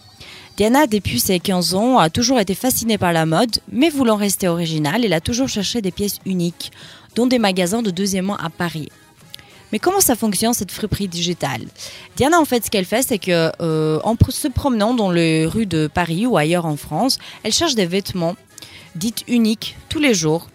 Diana, depuis ses 15 ans, a toujours été fascinée par la mode, mais voulant rester originale, elle a toujours cherché des pièces uniques, dont des magasins de deuxième main à Paris. Mais comment ça fonctionne cette friperie digitale? Diana, en fait, ce qu'elle fait, c'est que euh, en se promenant dans les rues de Paris ou ailleurs en France, elle cherche des vêtements dites uniques tous les jours.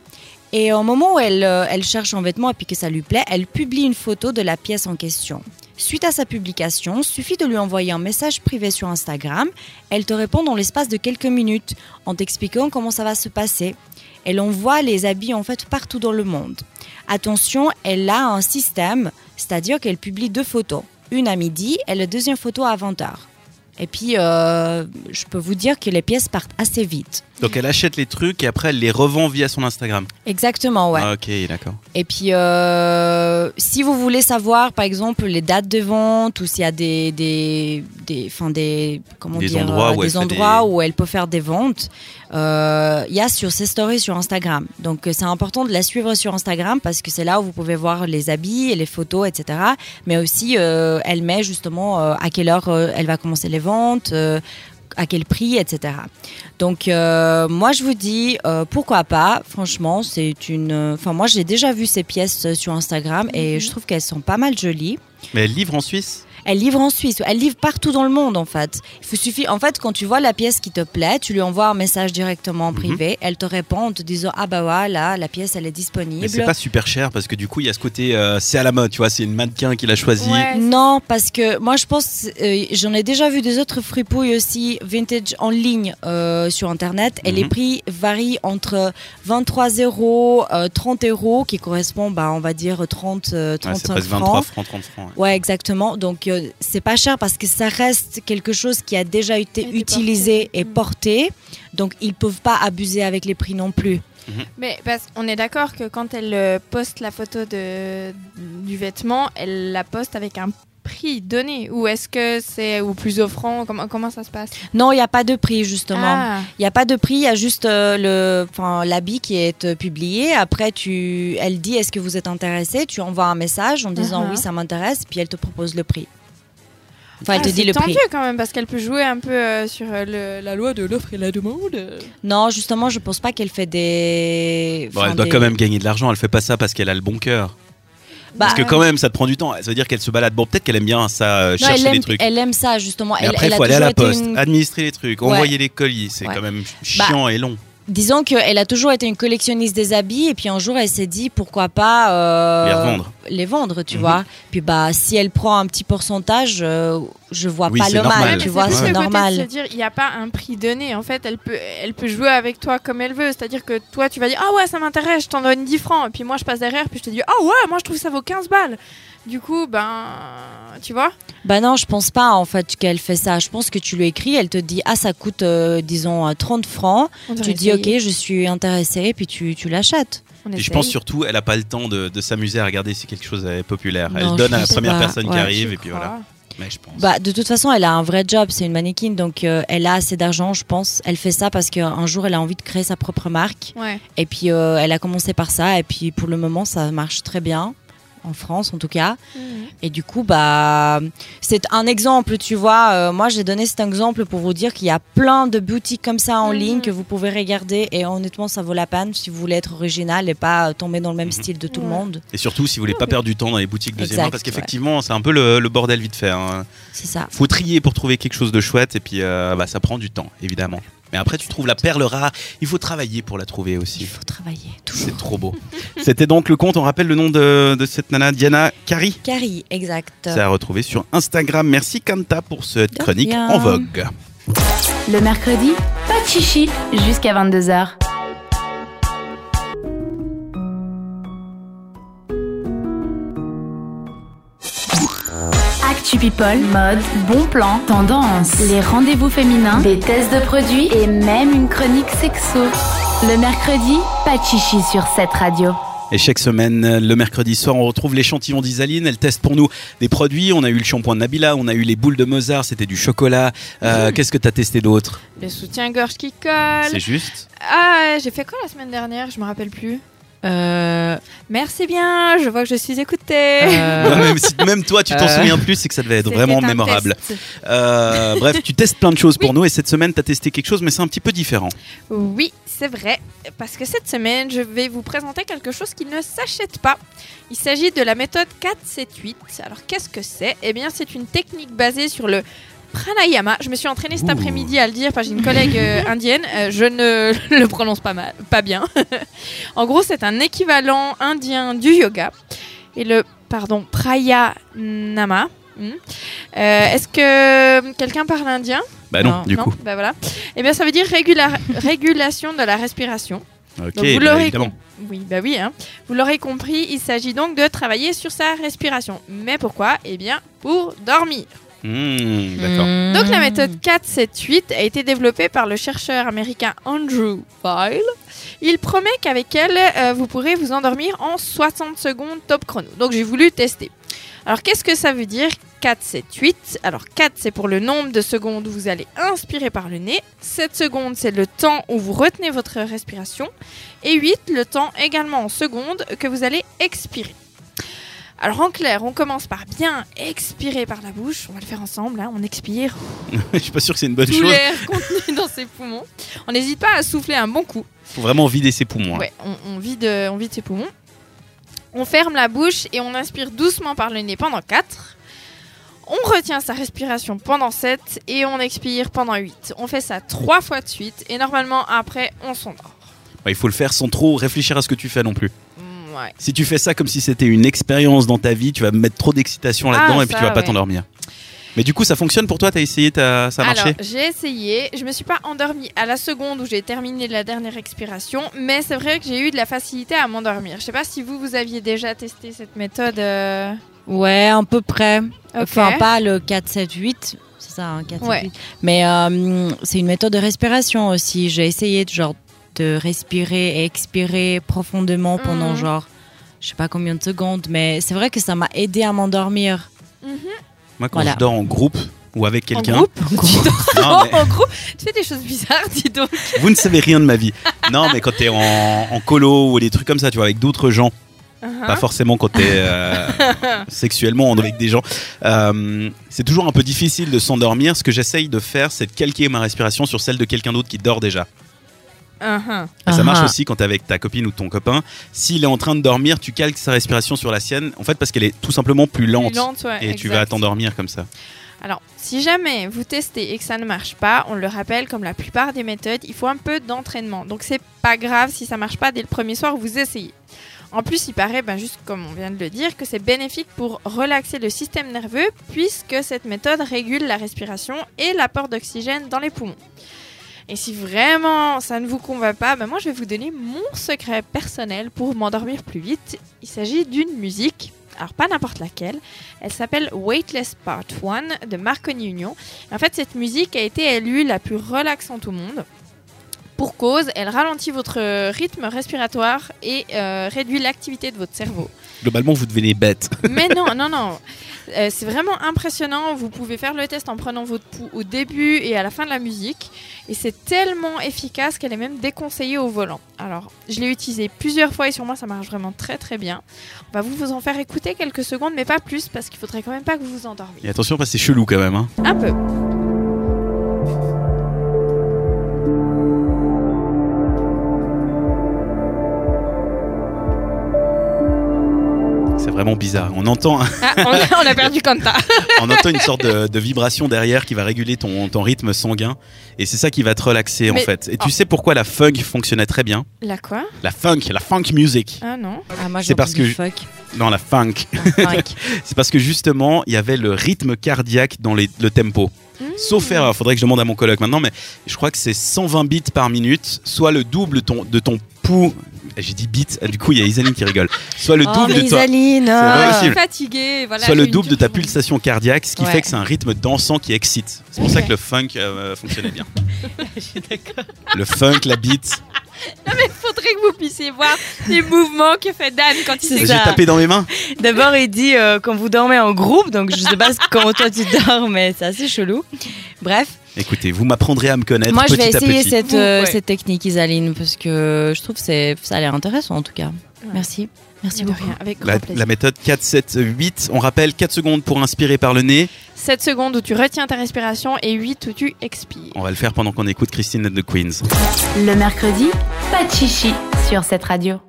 Et au moment où elle, euh, elle cherche un vêtement et puis que ça lui plaît, elle publie une photo de la pièce en question. Suite à sa publication, suffit de lui envoyer un message privé sur Instagram. Elle te répond dans l'espace de quelques minutes en t'expliquant comment ça va se passer. Elle envoie les habits en fait partout dans le monde. Attention, elle a un système, c'est-à-dire qu'elle publie deux photos, une à midi et la deuxième photo à 20h. Et puis, euh, je peux vous dire que les pièces partent assez vite. Donc elle achète les trucs et après elle les revend via son Instagram. Exactement, ouais. Ah, ok, d'accord. Et puis, euh, si vous voulez savoir, par exemple, les dates de vente ou s'il y a des, des, des, enfin des, comment Des dire, endroits euh, où elle des fait endroits des- où elle peut faire des ventes, euh, il y a sur ses stories sur Instagram. Donc, c'est important de la suivre sur Instagram parce que c'est là où vous pouvez voir les habits et les photos, etc. Mais aussi, elle met justement à quelle heure elle va commencer les ventes. euh, à quel prix, etc. Donc, euh, moi, je vous dis, euh, pourquoi pas Franchement, c'est une. Enfin, moi, j'ai déjà vu ces pièces sur Instagram et je trouve qu'elles sont pas mal jolies. Mais elle livre en Suisse? Elle livre en Suisse, elle livre partout dans le monde en fait. Il suffit, en fait, quand tu vois la pièce qui te plaît, tu lui envoies un message directement en privé. Elle te répond en te disant ah bah voilà, la pièce elle est disponible. Mais c'est pas super cher parce que du coup il y a ce côté euh, c'est à la mode, tu vois, c'est une mannequin qui l'a choisi. Ouais, Non, parce que moi je pense, euh, j'en ai déjà vu des autres fripouilles aussi vintage en ligne euh, sur internet et les Mhm. prix varient entre 23 euros, euh, 30 euros qui correspond, bah, on va dire 30, euh, Ouais, 35 c'est presque francs. 23 francs, 30 francs. ouais. Ouais, exactement. Donc, c'est pas cher parce que ça reste quelque chose qui a déjà été utilisé porté. et Mm. porté. Donc, ils peuvent pas abuser avec les prix non plus. Mais parce, on est d'accord que quand elle euh, poste la photo de, du vêtement, elle la poste avec un prix donné Ou est-ce que c'est ou plus offrant? Comment, comment ça se passe? Non, il n'y a pas de prix, justement. Ah, Il n'y a pas de prix, il y a juste euh, le, enfin, l'habit qui est euh, publié. Après, tu, elle dit est-ce que vous êtes intéressé Tu envoies un message en disant Uh-huh. oui, ça m'intéresse, puis elle te propose le prix. Enfin, elle Ah, te dit c'est le prix. quand même parce qu'elle peut jouer un peu euh, sur euh, le- la loi de l'offre et la demande. Non, justement, je pense pas qu'elle fait des. Bon, elle doit des- quand même gagner de l'argent, elle fait pas ça parce qu'elle a le bon cœur. Bah, Parce que quand même ça te prend du temps, ça veut dire qu'elle se balade. Bon, peut-être qu'elle aime bien ça, euh, non, chercher elle des aime, trucs. elle aime ça justement. Mais elle, après, elle il a faut aller à la poste, une- administrer les trucs, Ouais. envoyer les colis, c'est Ouais. quand même Bah, chiant et long. Disons qu'elle a toujours été une collectionniste des habits et puis un jour elle s'est dit pourquoi pas euh, Les revendre. les vendre, tu Mhm. vois. Puis bah si elle prend un petit pourcentage, euh, je vois Oui, pas le normal. mal, Ouais, tu vois, c'est le côté de normal. se dire, il n'y a pas un prix donné. En fait, elle peut, elle peut jouer avec toi comme elle veut. C'est-à-dire que toi, tu vas dire Ah ouais, ça m'intéresse, je t'en donne 10 francs. Et puis moi, je passe derrière, puis je te dis Ah ouais, moi, je trouve que ça vaut 15 balles. Du coup, ben, tu vois Bah non, je pense pas en fait qu'elle fait ça. Je pense que tu lui écris, elle te dit ah ça coûte euh, disons euh, 30 francs. On Tu dis ok, je suis intéressée, puis tu, tu l'achètes. Et je pense surtout, elle a pas le temps de, de s'amuser à regarder si quelque chose est populaire. Non, elle donne à la première pas. personne qui arrive et puis crois. voilà. Mais je pense. Bah, de toute façon, elle a un vrai job, c'est une mannequin, donc euh, elle a assez d'argent, je pense. Elle fait ça parce qu'un jour, elle a envie de créer sa propre marque. Ouais. Et puis, euh, elle a commencé par ça, et puis pour le moment, ça marche très bien. En France en tout cas. Mhm. Et du coup, bah, c'est un exemple, tu vois. Euh, moi, j'ai donné cet exemple pour vous dire qu'il y a plein de boutiques comme ça en Mhm. ligne que vous pouvez regarder. Et honnêtement, ça vaut la peine si vous voulez être original et pas tomber dans le même Mhm. style de tout le monde. Et surtout, si vous voulez pas perdre du temps dans les boutiques deuxième main, Exact, parce qu'effectivement, c'est un peu le, le bordel vite fait. hein. C'est ça. Faut trier pour trouver quelque chose de chouette, et puis euh, bah, ça prend du temps, évidemment. Mais après, tu trouves la perle rare. Il faut travailler pour la trouver Il aussi. faut travailler. C'est trop beau. C'était donc le compte. On rappelle le nom de, de cette nana, Diana Kari. Carrie, exact. C'est à retrouver sur Instagram. Merci Kanta pour cette chronique en vogue. Le mercredi, pas de chichi jusqu'à 22h. People, mode, bon plan, tendance, les rendez-vous féminins, des tests de produits et même une chronique sexo. Le mercredi, pas de chichi sur cette radio. Et chaque semaine, le mercredi soir, on retrouve l'échantillon d'Isaline. Elle teste pour nous des produits. On a eu le shampoing de Nabila, on a eu les boules de Mozart, c'était du chocolat. Euh, Qu'est-ce que tu as testé d'autre? Le soutien-gorge qui colle. C'est juste Ah, j'ai fait quoi la semaine dernière? Je me rappelle plus. Euh, Merci bien, je vois que je suis écoutée. euh, *laughs* même, si même toi, tu t'en Euh. souviens plus, c'est que ça devait être vraiment mémorable. Euh, bref, tu testes plein de choses pour nous et cette semaine, tu as testé quelque chose, mais c'est un petit peu différent. Oui, c'est vrai, parce que cette semaine, je vais vous présenter quelque chose qui ne s'achète pas. Il s'agit de la méthode 4-7-8. Alors, qu'est-ce que c'est? Eh bien, c'est une technique basée sur le pranayama. Je me suis entraînée cet après-midi à le dire parce que j'ai une collègue euh, *laughs* indienne. Euh, je ne *laughs* le prononce pas, mal, pas bien. *laughs* en gros, c'est un équivalent indien du yoga. Et le, pardon, prayanama. hmm. Euh, Est-ce que quelqu'un parle indien? Bah non, Non, du Non? coup. Bah voilà. Eh bien, ça veut dire régula- régulation de la respiration. Ok, Donc, vous évidemment. com- Oui, bah oui. hein. Vous l'aurez compris, il s'agit donc de travailler sur sa respiration. Mais pourquoi? Eh bien, pour dormir. Hmm, D'accord. hmm. Donc la méthode 4-7-8 a été développée par le chercheur américain Andrew Weil. Il promet qu'avec elle, euh, vous pourrez vous endormir en 60 secondes top chrono. Donc j'ai voulu tester. Alors qu'est-ce que ça veut dire 4, 7, 8 Alors 4 c'est pour le nombre de secondes où vous allez inspirer par le nez. 7 secondes c'est le temps où vous retenez votre respiration. Et 8 le temps également en secondes que vous allez expirer. Alors en clair, on commence par bien expirer par la bouche. On va le faire ensemble, hein. on expire *laughs* Je suis pas sûr que c'est une bonne tout chose. l'air contenu dans ses poumons. On n'hésite pas à souffler un bon coup. Faut vraiment vider ses poumons. hein. Ouais, on, on vide, euh, on vide ses poumons. On ferme la bouche et on inspire doucement par le nez pendant 4. On retient sa respiration pendant 7 et on expire pendant 8. On fait ça 3 fois de suite et normalement après on s'endort. Bah, il faut le faire sans trop réfléchir à ce que tu fais non plus. Ouais. Si tu fais ça comme si c'était une expérience dans ta vie, tu vas mettre trop d'excitation là-dedans Ah, et puis ça, tu vas pas ouais. t'endormir. Mais du coup, ça fonctionne pour toi? T'as essayé. Ça a marché? Alors, j'ai essayé. Je me suis pas endormie à la seconde où j'ai terminé la dernière expiration, mais c'est vrai que j'ai eu de la facilité à m'endormir. Je sais pas si vous, vous aviez déjà testé cette méthode. euh, Ouais, à peu près. Enfin, pas le 4-7-8. C'est ça, hein, 4 7 Ouais. 8. Mais euh, c'est une méthode de respiration aussi. J'ai essayé de, genre, de respirer et expirer profondément pendant Mhm. genre, je sais pas combien de secondes. Mais c'est vrai que ça m'a aidé à m'endormir. Moi, quand Voilà. je dors en groupe ou avec En quelqu'un, groupe? *laughs* Non, mais *laughs* En gros, tu fais des choses bizarres, dis donc. vous ne savez rien de ma vie. Non, mais quand t'es en, en colo ou des trucs comme ça, tu vois, avec d'autres gens, Uh-huh. pas forcément quand t'es euh, *laughs* sexuellement avec des gens, euh, c'est toujours un peu difficile de s'endormir. Ce que j'essaye de faire, c'est de calquer ma respiration sur celle de quelqu'un d'autre qui dort déjà. Uh-huh. Et ça marche ah. aussi quand t'es avec ta copine ou ton copain. S'il est en train de dormir, tu calques sa respiration sur la sienne, en fait, parce qu'elle est tout simplement plus lente. Plus lente, ouais, et tu vas t'endormir comme ça. Alors, si jamais vous testez et que ça ne marche pas, on le rappelle, comme la plupart des méthodes, il faut un peu d'entraînement. Donc, c'est pas grave si ça marche pas dès le premier soir vous essayez. En plus, il paraît, ben, juste comme on vient de le dire, que c'est bénéfique pour relaxer le système nerveux, puisque cette méthode régule la respiration et l'apport d'oxygène dans les poumons. Et si vraiment ça ne vous convainc pas, ben moi je vais vous donner mon secret personnel pour m'endormir plus vite. Il s'agit d'une musique, alors pas n'importe laquelle, elle s'appelle Weightless Part 1 de Marconi Union. En fait, cette musique a été élue la plus relaxante au monde. Pour cause, elle ralentit votre rythme respiratoire et euh, réduit l'activité de votre cerveau. Globalement, vous devenez bête. *laughs* Mais non, non, non. Euh, c'est vraiment impressionnant. Vous pouvez faire le test en prenant votre pouls au début et à la fin de la musique. Et c'est tellement efficace qu'elle est même déconseillée au volant. Alors, je l'ai utilisé plusieurs fois et sur moi, ça marche vraiment très très bien. On va vous, vous en faire écouter quelques secondes, mais pas plus, parce qu'il faudrait quand même pas que vous vous endormiez. Et attention, parce que c'est chelou quand même. Hein. Un peu. Vraiment bizarre. On entend, Ah, on, a, on a perdu Kanta. *laughs* on entend une sorte de, de vibration derrière qui va réguler ton, ton rythme sanguin. Et c'est ça qui va te relaxer en fait. Et tu sais pourquoi la funk fonctionnait très bien La quoi La funk, la funk music. Ah non. Ah, moi, C'est j'ai parce que- fuck. Non, la funk. Fuck. *laughs* C'est parce que justement, il y avait le rythme cardiaque dans les- le tempo. Mmh. Sauf erreur, faudrait que je demande à mon coloc maintenant, mais je crois que c'est 120 bits par minute, soit le double ton- de ton pouls. J'ai dit bits, du coup il y a Isaline qui rigole. Soit le Oh, double de toi. Isaline, C'est ah. fatiguée. Voilà, soit le double de ta pulsation cardiaque, ce qui Ouais. fait que c'est un rythme dansant qui excite. C'est pour ça que le funk euh, fonctionnait bien. *laughs* Le funk, la beat. Faudrait que vous puissiez voir les mouvements que fait Dan quand il C'est J'ai tapé dans mes mains. D'abord, il dit euh, quand vous dormez en groupe, donc je sais pas comment toi tu dors, mais c'est assez chelou. Bref, Écoutez, vous m'apprendrez à me connaître moi je vais à essayer petit. cette, Vous, euh, ouais. cette technique, Isaline, parce que je trouve que ça a l'air intéressant en tout cas. Merci. Merci De beaucoup. rien, avec grand La, plaisir. la méthode 4, 7, 8. On rappelle 4 secondes pour inspirer par le nez. 7 secondes où tu retiens ta respiration et 8 où tu expires. On va le faire pendant qu'on écoute Christine and the Queens. Le mercredi, pas de chichi sur cette radio.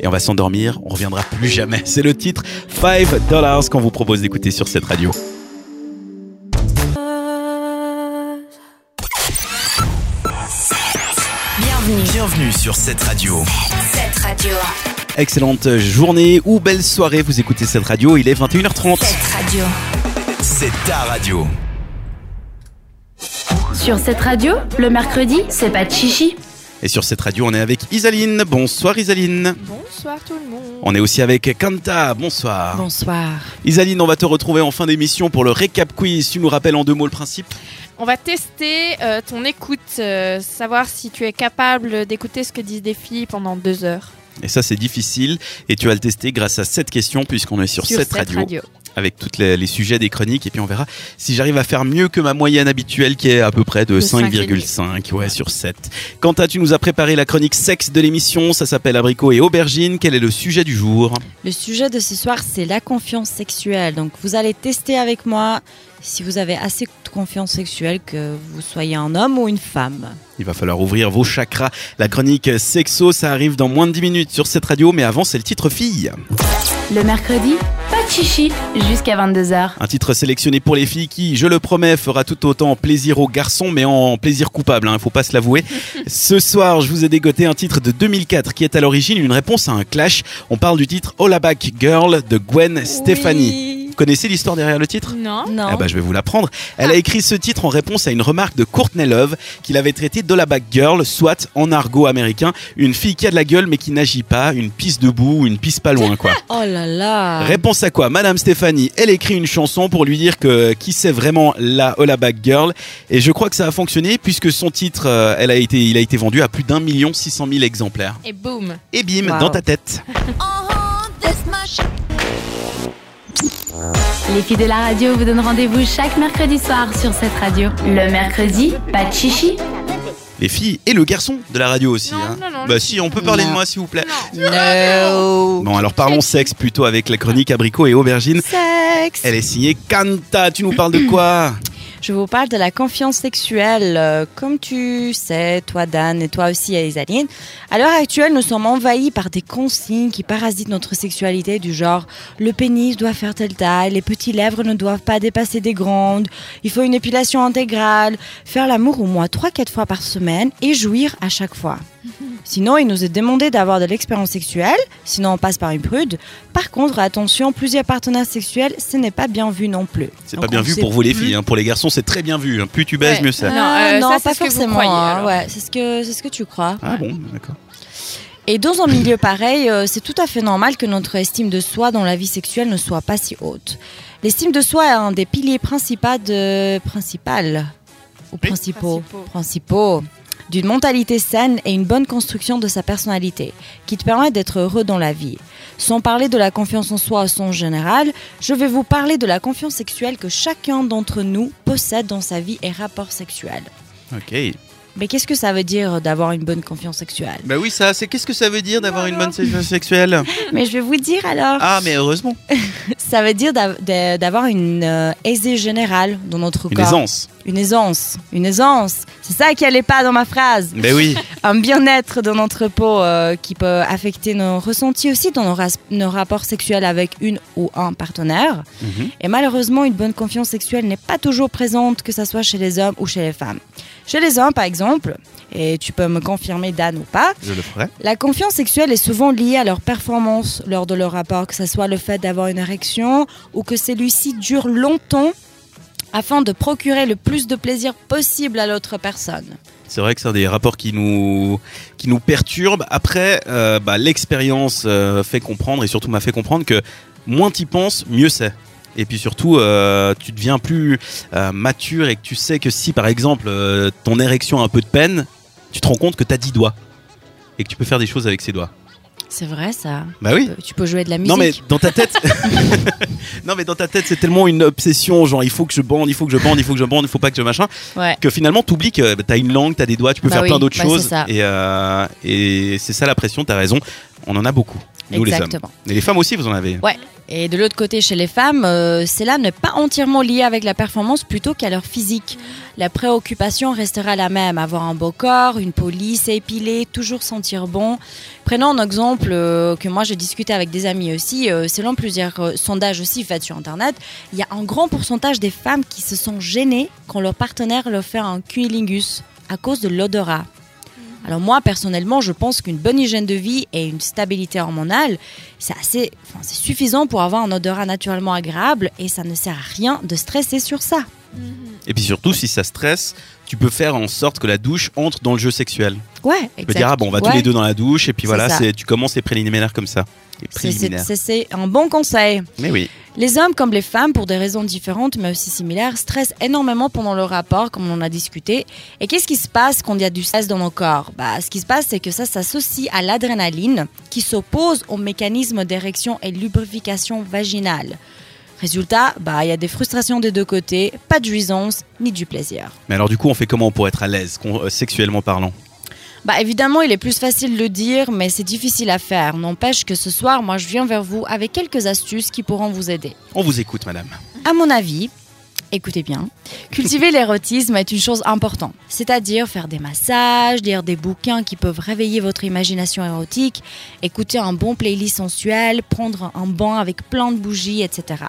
Et on va s'endormir, on reviendra plus jamais. C'est le titre 5 dollars qu'on vous propose d'écouter sur cette radio. Bienvenue, Bienvenue sur cette radio. cette radio. Excellente journée ou belle soirée, vous écoutez cette radio, il est 21h30. Cette radio. C'est ta radio. Sur cette radio, le mercredi, c'est pas de chichi. Et sur cette radio, on est avec Isaline. Bonsoir Isaline. Bonsoir tout le monde. On est aussi avec Kanta. Bonsoir. Bonsoir. Isaline, on va te retrouver en fin d'émission pour le récap quiz. Tu nous rappelles en deux mots le principe? On va tester euh, ton écoute, euh, savoir si tu es capable d'écouter ce que disent des filles pendant deux heures Et ça, c'est difficile. Et tu vas le tester grâce à cette question, puisqu'on est sur, cette, radio, avec tous les, les sujets des chroniques. Et puis, on verra si j'arrive à faire mieux que ma moyenne habituelle, qui est à peu près de De 5,5 ouais, sur 7. Quentin, tu nous as préparé la chronique sexe de l'émission. Ça s'appelle Abricot et Aubergine. Quel est le sujet du jour? Le sujet de ce soir, c'est la confiance sexuelle. Donc, vous allez tester avec moi si vous avez assez de confiance sexuelle, que vous soyez un homme ou une femme. Il va falloir ouvrir vos chakras. La chronique sexo, ça arrive dans moins de 10 minutes sur cette radio. Mais avant, c'est le titre fille. Le mercredi, pas de chichi jusqu'à 22h. Un titre sélectionné pour les filles qui, je le promets, fera tout autant plaisir aux garçons, mais en plaisir coupable, hein, faut pas se l'avouer. *laughs* Ce soir, je vous ai dégoté un titre de 2004 qui est à l'origine une réponse à un clash. On parle du titre Hollaback Girl de Gwen Stefani. Vous connaissez l'histoire derrière le titre? Non Non. ah bah, je vais vous l'apprendre. Elle a écrit ce titre en réponse à une remarque de Courtney Love qu'il avait traité d'Hollaback Girl, soit en argot américain, une fille qui a de la gueule mais qui n'agit pas, une pisse debout ou une pisse pas loin quoi. *laughs* Oh là là. Réponse à quoi? Madame Stéphanie, elle écrit une chanson pour lui dire que qui c'est vraiment la Hollaback Girl et je crois que ça a fonctionné puisque son titre, euh, elle a été, il a été vendu à plus d'un million six cent mille exemplaires. Et boum Et bim, Wow. dans ta tête. *laughs* Les filles de la radio vous donnent rendez-vous chaque mercredi soir sur cette radio. Le mercredi, pas de chichi. Les filles et le garçon de la radio aussi. Non, hein. non, non, bah si, on peut parler de moi s'il vous plaît. Non No. Bon alors parlons sexe plutôt avec la chronique abricot et aubergine. Sexe. Elle est signée Kanta. Tu nous parles de quoi? Je vous parle de la confiance sexuelle. Euh, Comme tu sais, toi Dan et toi aussi Isaline, à l'heure actuelle, nous sommes envahis par des consignes qui parasitent notre sexualité du genre le pénis doit faire telle taille, les petites lèvres ne doivent pas dépasser des grandes, il faut une épilation intégrale, faire l'amour au moins 3-4 fois par semaine et jouir à chaque fois. Sinon, il nous est demandé d'avoir de l'expérience sexuelle, sinon on passe par une prude. Par contre, attention, plusieurs partenaires sexuels, ce n'est pas bien vu non plus. C'est pas bien vu pour vous les filles. hein. Pour les garçons, c'est très bien vu. hein. Plus tu baises, Ouais. mieux c'est. Non, Ah, euh, non, ça, c'est pas forcément. hein, ouais, c'est ce que c'est ce que tu crois. Ah bon, d'accord. Et dans un milieu pareil, euh, c'est tout à fait normal que notre estime de soi dans la vie sexuelle ne soit pas si haute. L'estime de soi est un des piliers principaux de principal ou principaux principaux. principaux d'une mentalité saine et une bonne construction de sa personnalité, qui te permet d'être heureux dans la vie. Sans parler de la confiance en soi au sens général, je vais vous parler de la confiance sexuelle que chacun d'entre nous possède dans sa vie et rapport sexuel. Ok. Mais qu'est-ce que ça veut dire d'avoir une bonne confiance sexuelle? Bah oui, ça, c'est qu'est-ce que ça veut dire d'avoir une bonne sexuelle sexuelle? *laughs* Mais je vais vous dire alors. Ah, mais heureusement. *laughs* Ça veut dire d'avoir une euh, aisée générale dans notre Une corps. aisance. Une aisance. Une aisance. C'est ça qui allait pas dans ma phrase. Mais oui. *laughs* Un bien-être dans notre peau euh, qui peut affecter nos ressentis aussi dans nos rapports sexuels avec une ou un partenaire. Mhm. Et malheureusement, une bonne confiance sexuelle n'est pas toujours présente, que ce soit chez les hommes ou chez les femmes. Chez les hommes, par exemple, et tu peux me confirmer, Dan, ou pas, Je le ferai. la confiance sexuelle est souvent liée à leur performance lors de leur rapport, que ce soit le fait d'avoir une érection ou que celui-ci dure longtemps afin de procurer le plus de plaisir possible à l'autre personne. C'est vrai que c'est un des rapports qui nous qui nous perturbe. Après, euh, bah, l'expérience euh, fait comprendre et surtout m'a fait comprendre que moins t'y penses, mieux c'est. Et puis surtout, euh, tu deviens plus euh, mature et que tu sais que si par exemple euh, ton érection a un peu de peine, tu te rends compte que t'as 10 doigts et que tu peux faire des choses avec ces doigts. C'est vrai ça. Bah oui. Tu peux jouer de la musique. Non mais dans ta tête, *laughs* non mais dans ta tête c'est tellement une obsession, genre il faut que je bande, il faut que je bande, il faut que je bande, il faut pas que je machin, Ouais. que finalement t'oublies que bah, t'as une langue, t'as des doigts, tu peux Bah faire oui, plein d'autres bah, choses et euh, et c'est ça la pression. T'as raison, on en a beaucoup. Nous les hommes. Exactement. Et les femmes aussi vous en avez. Ouais. Et de l'autre côté, chez les femmes, euh, cela n'est pas entièrement lié avec la performance plutôt qu'à leur physique. La préoccupation restera la même, avoir un beau corps, une peau lisse épilée, toujours sentir bon. Prenons un exemple euh, que moi j'ai discuté avec des amis aussi, euh, selon plusieurs sondages aussi faits sur Internet, il y a un grand pourcentage des femmes qui se sont gênées quand leur partenaire leur fait un cunilingus à cause de l'odorat. Alors moi personnellement, je pense qu'une bonne hygiène de vie et une stabilité hormonale, c'est assez, enfin, c'est suffisant pour avoir un odorat naturellement agréable et ça ne sert à rien de stresser sur ça. Et puis surtout si ça stresse, tu peux faire en sorte que la douche entre dans le jeu sexuel. Ouais, Tu peux exact. dire ah bon on va tous les deux dans la douche et puis voilà tu commences les préliminaires comme ça. C'est un bon conseil. Mais oui. Les hommes comme les femmes, pour des raisons différentes mais aussi similaires, stressent énormément pendant le rapport, comme on en a discuté. Et qu'est-ce qui se passe quand il y a du stress dans nos corps? Bah, Ce qui se passe, c'est que ça s'associe à l'adrénaline, qui s'oppose au mécanisme d'érection et lubrification vaginale. Résultat, bah, il y a des frustrations des deux côtés, pas de jouissance ni du plaisir. Mais alors du coup on fait comment pour être à l'aise euh, sexuellement parlant? Bah évidemment, il est plus facile de le dire, mais c'est difficile à faire. N'empêche que ce soir, moi, je viens vers vous avec quelques astuces qui pourront vous aider. On vous écoute madame. À mon avis, écoutez bien, cultiver *laughs* l'érotisme est une chose importante. C'est-à-dire faire des massages, lire des bouquins qui peuvent réveiller votre imagination érotique, écouter un bon playlist sensuel, prendre un bain avec plein de bougies, etc.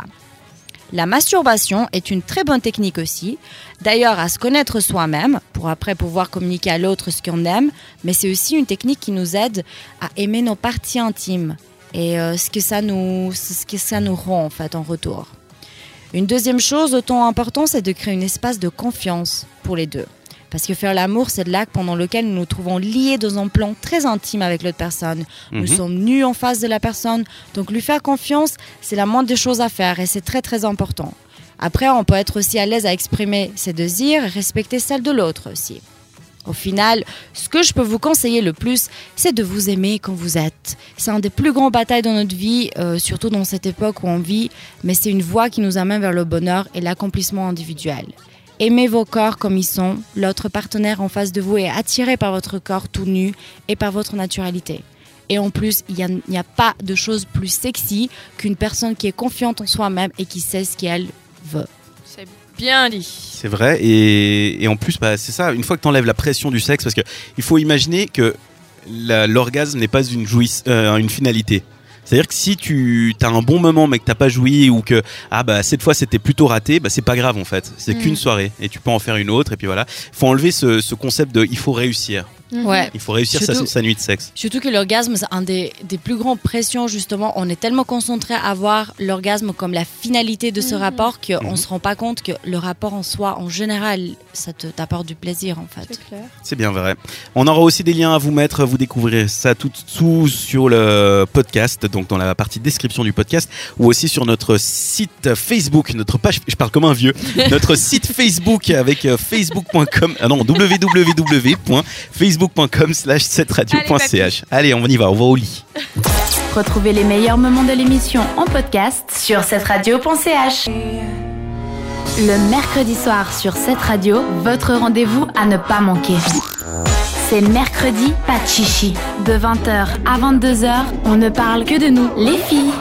La masturbation est une très bonne technique aussi. D'ailleurs, à se connaître soi-même, pour après pouvoir communiquer à l'autre ce qu'on aime, mais c'est aussi une technique qui nous aide à aimer nos parties intimes et euh, ce, que ça nous, ce que ça nous rend en fait en retour. Une deuxième chose autant importante, c'est de créer un espace de confiance pour les deux. Parce que faire l'amour, c'est l'acte pendant lequel nous nous trouvons liés dans un plan très intime avec l'autre personne. Nous Mhm. sommes nus en face de la personne. Donc lui faire confiance, c'est la moindre des choses à faire et c'est très très important. Après, on peut être aussi à l'aise à exprimer ses désirs et respecter celles de l'autre aussi. Au final, ce que je peux vous conseiller le plus, c'est de vous aimer quand vous êtes. C'est un des plus grands batailles dans notre vie, euh, surtout dans cette époque où on vit, mais c'est une voie qui nous amène vers le bonheur et l'accomplissement individuel. Aimez vos corps comme ils sont, l'autre partenaire en face de vous est attiré par votre corps tout nu et par votre naturalité. Et en plus, il n'y a, pas de chose plus sexy qu'une personne qui est confiante en soi-même et qui sait ce qu'elle veut. C'est bien dit. C'est vrai, et, et en plus, bah, c'est ça, une fois que tu enlèves la pression du sexe, parce que il faut imaginer que l'orgasme n'est pas une, jouisse, euh, une finalité. C'est-à-dire que si tu as un bon moment mais que t'as pas joui ou que ah bah cette fois c'était plutôt raté, bah c'est pas grave en fait. C'est Mm. qu'une soirée et tu peux en faire une autre et puis voilà. Faut enlever ce, ce concept de il faut réussir. Ouais. Il faut réussir sa, Surtout- sa nuit de sexe. Surtout que l'orgasme, c'est un des, des plus grandes pressions, justement. On est tellement concentré à voir l'orgasme comme la finalité de ce Mhm. rapport qu'on Mhm. ne se rend pas compte que le rapport en soi, en général, ça te t'apporte du plaisir, en fait. C'est clair. C'est bien vrai. On aura aussi des liens à vous mettre. Vous découvrirez ça tout dessous sur le podcast, donc dans la partie description du podcast, ou aussi sur notre site Facebook, notre page. Je parle comme un vieux. *laughs* notre site Facebook avec euh, facebook.com. Ah non, www.facebook.com slash 7radio.ch. Allez, on y va. On va au lit. Retrouvez les meilleurs moments de l'émission en podcast sur cette radio.ch. Le mercredi soir sur cette radio, votre rendez-vous à ne pas manquer. C'est mercredi, pas de chichi. De 20h à 22h, on ne parle que de nous, les filles.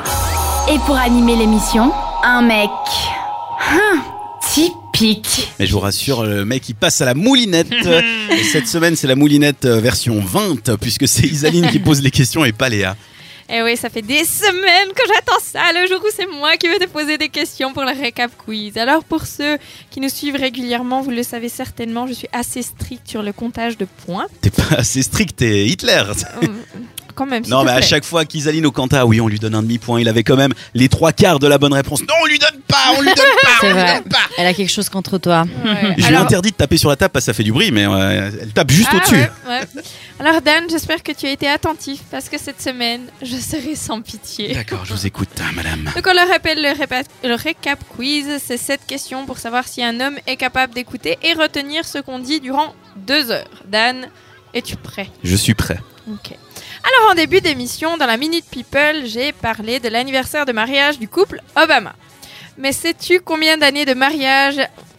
Et pour animer l'émission, un mec. Hum, typique. Mais je vous rassure, le mec il passe à la moulinette. *laughs* et cette semaine, c'est la moulinette euh, version 20, puisque c'est Isaline qui pose les questions et pas Léa. Eh oui, ça fait des semaines que j'attends ça, le jour où c'est moi qui vais te poser des questions pour le récap quiz. Alors pour ceux qui nous suivent régulièrement, vous le savez certainement, je suis assez stricte sur le comptage de points. T'es pas assez strict, t'es Hitler. Quand même, s'il Non, mais à chaque fois qu'Isaline au Quanta, oui, on lui donne un demi-point. Il avait quand même les trois quarts de la bonne réponse. Non, on lui donne pas, on lui donne pas, on lui vrai. donne pas. Elle a quelque chose contre toi. Ouais. Je lui Alors- interdit de taper sur la table parce que ça fait du bruit, mais euh, elle tape juste Ah, au-dessus. ouais, ouais. Alors Dan, j'espère que tu as été attentif parce que cette semaine, je serai sans pitié. D'accord, je vous écoute, hein, madame. Donc on le rappelle, le, répa- le récap quiz, c'est cette question pour savoir si un homme est capable d'écouter et retenir ce qu'on dit durant deux heures. Dan, es-tu prêt? Je suis prêt. Ok. Alors en début d'émission, dans la Minute People, j'ai parlé de l'anniversaire de mariage du couple Obama. Mais sais-tu combien d'années de mariage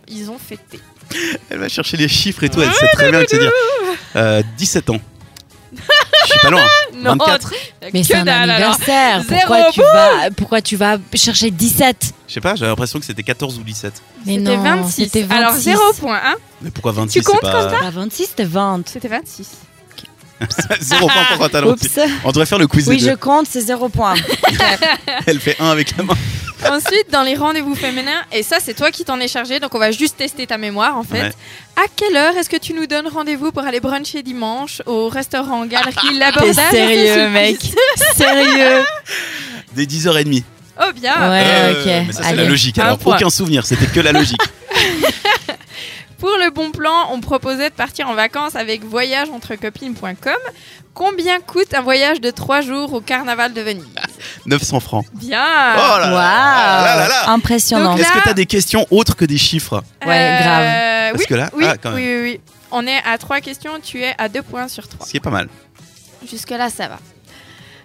ils ont fêté? Elle va chercher les chiffres et tout, elle sait très bien que c'est dire. Euh, 17 ans. Je suis pas loin. *laughs* Non, 24. Mais c'est un dalle, anniversaire. Pourquoi tu, vas, pourquoi tu vas chercher 17 Je sais pas, j'avais l'impression que c'était 14 ou 17. Mais non, 26. c'était 26. Alors 0 point, hein Mais pourquoi 26 comptes c'est pas... Pas 26, c'était 20. C'était 26. *laughs* Zéro point pour. Oups. On devrait faire le quiz Oui, des je deux. compte, c'est 0 point. *laughs* Elle fait 1 avec la main. *laughs* Ensuite, dans les rendez-vous féminins, et ça c'est toi qui t'en es chargé, donc on va juste tester ta mémoire en fait. Ouais. À quelle heure est-ce que tu nous donnes rendez-vous pour aller bruncher dimanche au restaurant Galerie T'es L'Abordage? sérieux, mec. Sérieux. Dès 10h30. Oh bien Ouais, Euh, ok. Mais ça, c'est la logique. Un Alors, aucun souvenir, c'était que la logique. Pour le bon plan, on proposait de partir en vacances avec voyageentrecopines.com. Combien coûte un voyage de 3 jours au carnaval de Venise? *laughs* 900 francs. Bien Oh là là, là là là. Impressionnant. Est-ce que tu as des questions autres que des chiffres? Ouais, grave. Euh, Parce oui, que là, oui, ah, quand même. oui, oui, oui. On est à 3 questions, tu es à 2 points sur 3. Ce qui est pas mal. Jusque-là, ça va.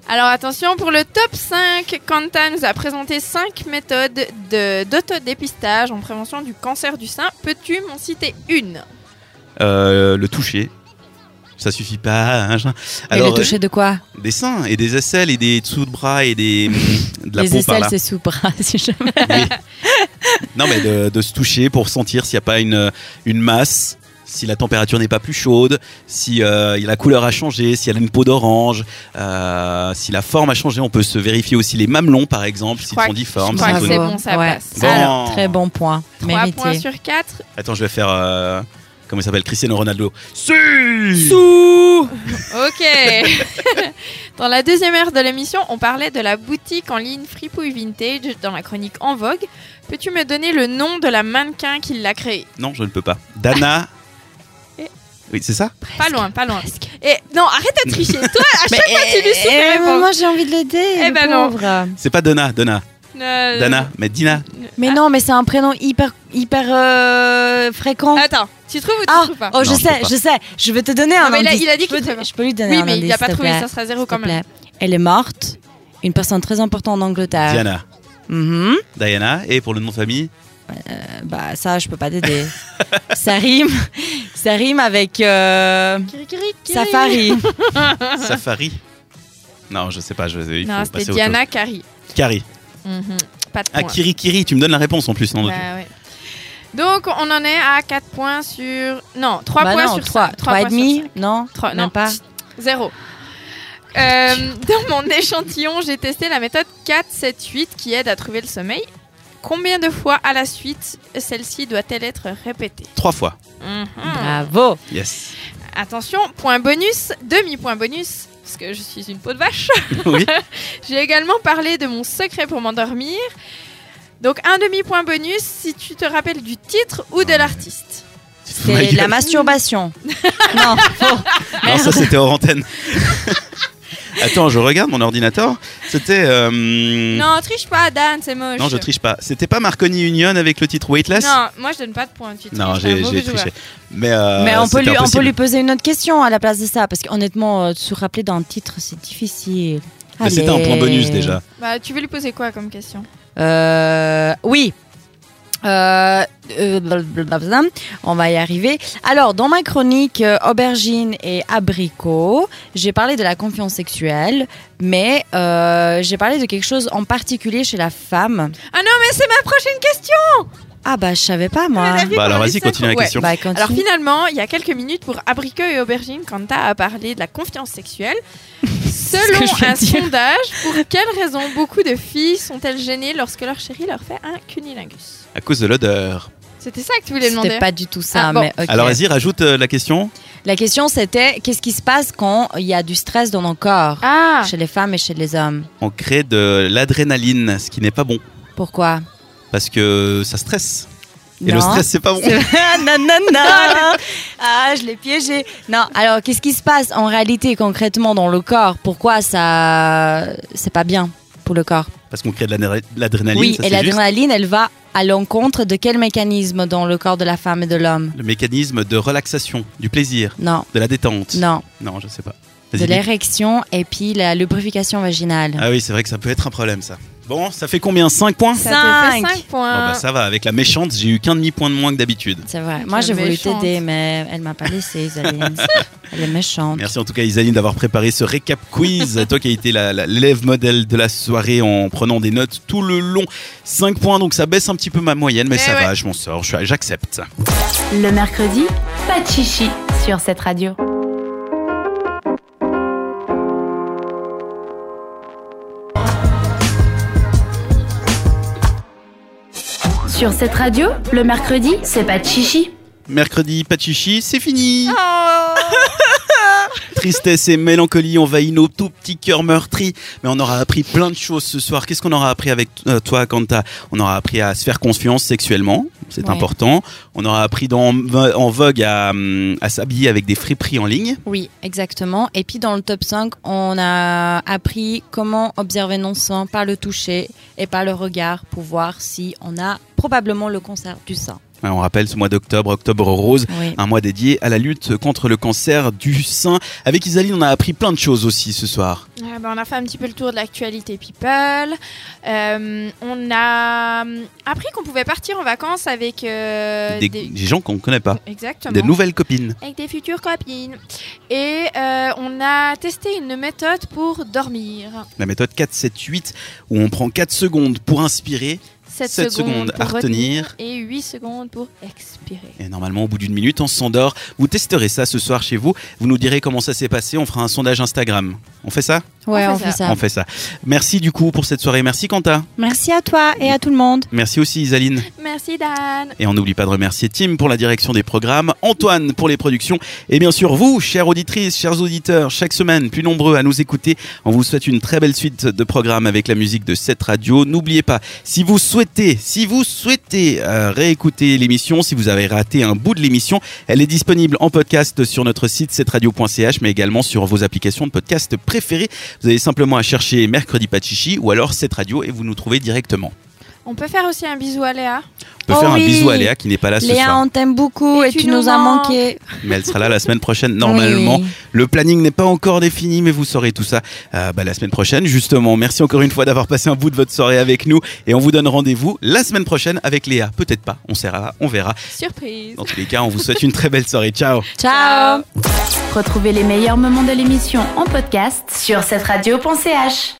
Alors attention, pour le top 5, Quentin nous a présenté 5 méthodes de- d'autodépistage en prévention du cancer du sein. Peux-tu m'en citer une? Euh, le toucher. Ça suffit pas. hein, genre. Mais Alors, le toucher de quoi? euh, des seins et des aisselles et des dessous de bras et des de la Les peau par aisselles, là. c'est sous bras, *laughs* si jamais. Oui. non mais de, de se toucher pour sentir s'il n'y a pas une une masse, si la température n'est pas plus chaude, si euh, la couleur a changé, si elle a une peau d'orange, euh, si la forme a changé. On peut se vérifier aussi les mamelons par exemple, s'ils sont difformes. je crois s'ils que sont- c'est bon, ça Ouais. passe. Bon. Alors, Très bon point. 3 Mérité. points sur 4. Attends, je vais faire euh, comment il s'appelle Cristiano Ronaldo. Si *laughs* Ok. *laughs* dans la deuxième heure de l'émission, on parlait de la boutique en ligne Fripouille Vintage dans la chronique En Vogue. Peux-tu me donner le nom de la mannequin qui l'a créée? Non, je ne peux pas. Dana. Oui, c'est ça Pas loin, pas loin. Et non, arrête de tricher. Toi, à *laughs* chaque Mais, fois, tu lui souffles eh, mais réponses. moi j'ai envie de l'aider. Eh le ben non. pauvre. C'est pas Donna, Donna. Euh, Dana, mais Dina. Mais non, mais c'est un prénom hyper hyper euh, fréquent. Attends, tu trouves ou tu Ah, trouves pas oh, je Non, je sais, pas. je sais. Je vais te donner Non, un mais il a- indice. il a dit je, trouvait. je peux lui donner Oui, un mais indice. il a pas s'il te trouvé, ça sera zéro quand même. Elle est morte. Une personne très importante en Angleterre. Diana. Mhm. Diana. Et pour le nom de famille bah ça, je peux pas t'aider. *laughs* ça rime, ça rime avec euh, Safari. *laughs* Safari. Non, je sais pas. Je, il Non, c'était Diana Carey. Carrie. Mhm. Pas de Ah. Kiri Kiri, tu me donnes la réponse en plus. Non, Bah ouais. Donc, on en est à 4 points sur. Non, 3 Bah points non, sur 3, 5. 3 et demi, non, Trois- même non. pas. Zéro. Euh, *laughs* dans mon échantillon, j'ai testé la méthode 4-7-8 qui aide à trouver le sommeil. Combien de fois à la suite celle-ci doit-elle être répétée Trois fois. Mhm. Bravo. Yes. Attention, point bonus, demi-point bonus, parce que je suis une peau de vache. *laughs* Oui. *laughs* J'ai également parlé de mon secret pour m'endormir. Donc un demi-point bonus si tu te rappelles du titre ou de l'artiste. Ma C'est gueule. la masturbation. *laughs* non, faux. Non, ça c'était hors antenne. Attends, je regarde mon ordinateur. C'était. euh, Non, triche pas, Dan, c'est moche. non, je triche pas. C'était pas Marconi Union avec le titre Weightless Non, moi je donne pas de points. Tu Non, j'ai triché. Mais, euh, Mais on peut, lui, on peut lui poser une autre question à la place de ça, parce qu'honnêtement, euh, se rappeler d'un titre, c'est difficile. Mais C'était un point bonus déjà. Bah, tu veux lui poser quoi comme question? Euh, oui. Euh, euh, blablabla. on va y arriver. Alors, dans ma chronique euh, Aubergine et abricot, j'ai parlé de la confiance sexuelle, mais euh, j'ai parlé de quelque chose en particulier chez la femme. Ah non, mais c'est ma prochaine question Ah bah, je savais pas moi. Ah, Bah alors vas-y, continue la ouais. question. Bah, continue. Alors finalement, il y a quelques minutes pour abricot et aubergine, Quanta a parlé de la confiance sexuelle. Selon que je viens un sondage, pour quelle raison beaucoup de filles sont-elles gênées lorsque leur chéri leur fait un cunilingus À cause de l'odeur. C'était ça que tu voulais demander C'était pas du tout ça, Ah, bon. mais ok. Alors vas-y, rajoute euh, la question. La question c'était qu'est-ce qui se passe quand il y a du stress dans nos corps, Ah chez les femmes et chez les hommes On crée de l'adrénaline, ce qui n'est pas bon. Pourquoi? Parce que ça stresse. Et Non. le stress, c'est pas bon. C'est- non, non, non. *laughs* Ah, je l'ai piégé. Non, alors qu'est-ce qui se passe en réalité concrètement dans le corps? Pourquoi ça c'est pas bien pour le corps? Parce qu'on crée de l'adré- de l'adrénaline. Oui, ça, et l'adrénaline, elle va à l'encontre de quel mécanisme dans le corps de la femme et de l'homme? Le mécanisme de relaxation, du plaisir, Non, de la détente. non, Non, je sais pas. de l'érection et puis la lubrification vaginale. Ah oui, c'est vrai que ça peut être un problème, ça. Bon, ça fait combien? 5 points? Ça te fait Cinq. 5 points. Bon, bah, ça va, avec la méchante, j'ai eu qu'un demi-point de moins que d'habitude. C'est vrai. Moi, j'ai voulu méchante. t'aider, mais elle m'a pas laissé, Isaline. *laughs* elle est méchante. Merci en tout cas Isaline d'avoir préparé ce récap quiz. Toi qui as été la- la- l'élève modèle de la soirée en prenant des notes tout le long. 5 points, donc ça baisse un petit peu ma moyenne, mais Eh ça ouais. va, je m'en sors, je- j'accepte. Le mercredi, pas de chichi sur cette radio. Sur cette radio, le mercredi, c'est pas de chichi. Mercredi, pas de chichi, c'est fini. Oh. *laughs* Tristesse et mélancolie envahissent nos tout petits cœurs meurtris. Mais on aura appris plein de choses ce soir. Qu'est-ce qu'on aura appris avec euh, toi, Kanta? On aura appris à se faire confiance sexuellement, c'est Ouais. important. On aura appris dans, en vogue à, hum, à s'habiller avec des friperies en ligne. Oui, exactement. Et puis dans le top 5, on a appris comment observer nos seins par le toucher et par le regard pour voir si on a probablement le cancer du sein. On rappelle ce mois d'octobre, octobre rose, Oui. un mois dédié à la lutte contre le cancer du sein. Avec Isaline, on a appris plein de choses aussi ce soir. Bah, on a fait un petit peu le tour de l'actualité people. Euh, on a hum, appris qu'on pouvait partir en vacances avec euh, des, des... des gens qu'on ne connaît pas, Exactement. des nouvelles copines. Avec des futures copines. Et euh, on a testé une méthode pour dormir. La méthode 4-7-8, où on prend 4 secondes pour inspirer 7, Sept secondes pour à retenir. et 8 secondes pour expirer. Et normalement, au bout d'une minute, on s'endort. Vous testerez ça ce soir chez vous. Vous nous direz comment ça s'est passé. On fera un sondage Instagram. On fait ça? Ouais, On on fait fait ça. ça. On fait ça. Merci du coup pour cette soirée. Merci Quentin. Merci à toi et à tout le monde. Merci aussi Isaline. Merci Dan. Et on n'oublie pas de remercier Tim pour la direction des programmes, Antoine pour les productions, et bien sûr vous, chères auditrices, chers auditeurs, chaque semaine plus nombreux à nous écouter. On vous souhaite une très belle suite de programmes avec la musique de cette radio. N'oubliez pas, si vous souhaitez, si vous souhaitez euh, réécouter l'émission, si vous avez raté un bout de l'émission, elle est disponible en podcast sur notre site cetteradio.ch, mais également sur vos applications de podcast préférées. Vous avez simplement à chercher Mercredi Pachichi ou alors cette radio et vous nous trouvez directement. On peut faire aussi un bisou à Léa. On peut Oh faire oui. un bisou à Léa qui n'est pas là ce Léa, soir. on t'aime beaucoup Et et, tu tu nous nous as manqué. mais elle sera là la semaine prochaine normalement. Oui. Le planning n'est pas encore défini, mais vous saurez tout ça euh, bah, la semaine prochaine justement. Merci encore une fois d'avoir passé un bout de votre soirée avec nous et on vous donne rendez-vous la semaine prochaine avec Léa. Peut-être pas, on sera, on verra. Surprise. Dans tous les cas, on vous souhaite une très belle soirée. Ciao. Ciao. Retrouvez les meilleurs moments de l'émission en podcast sur cette radio.ch.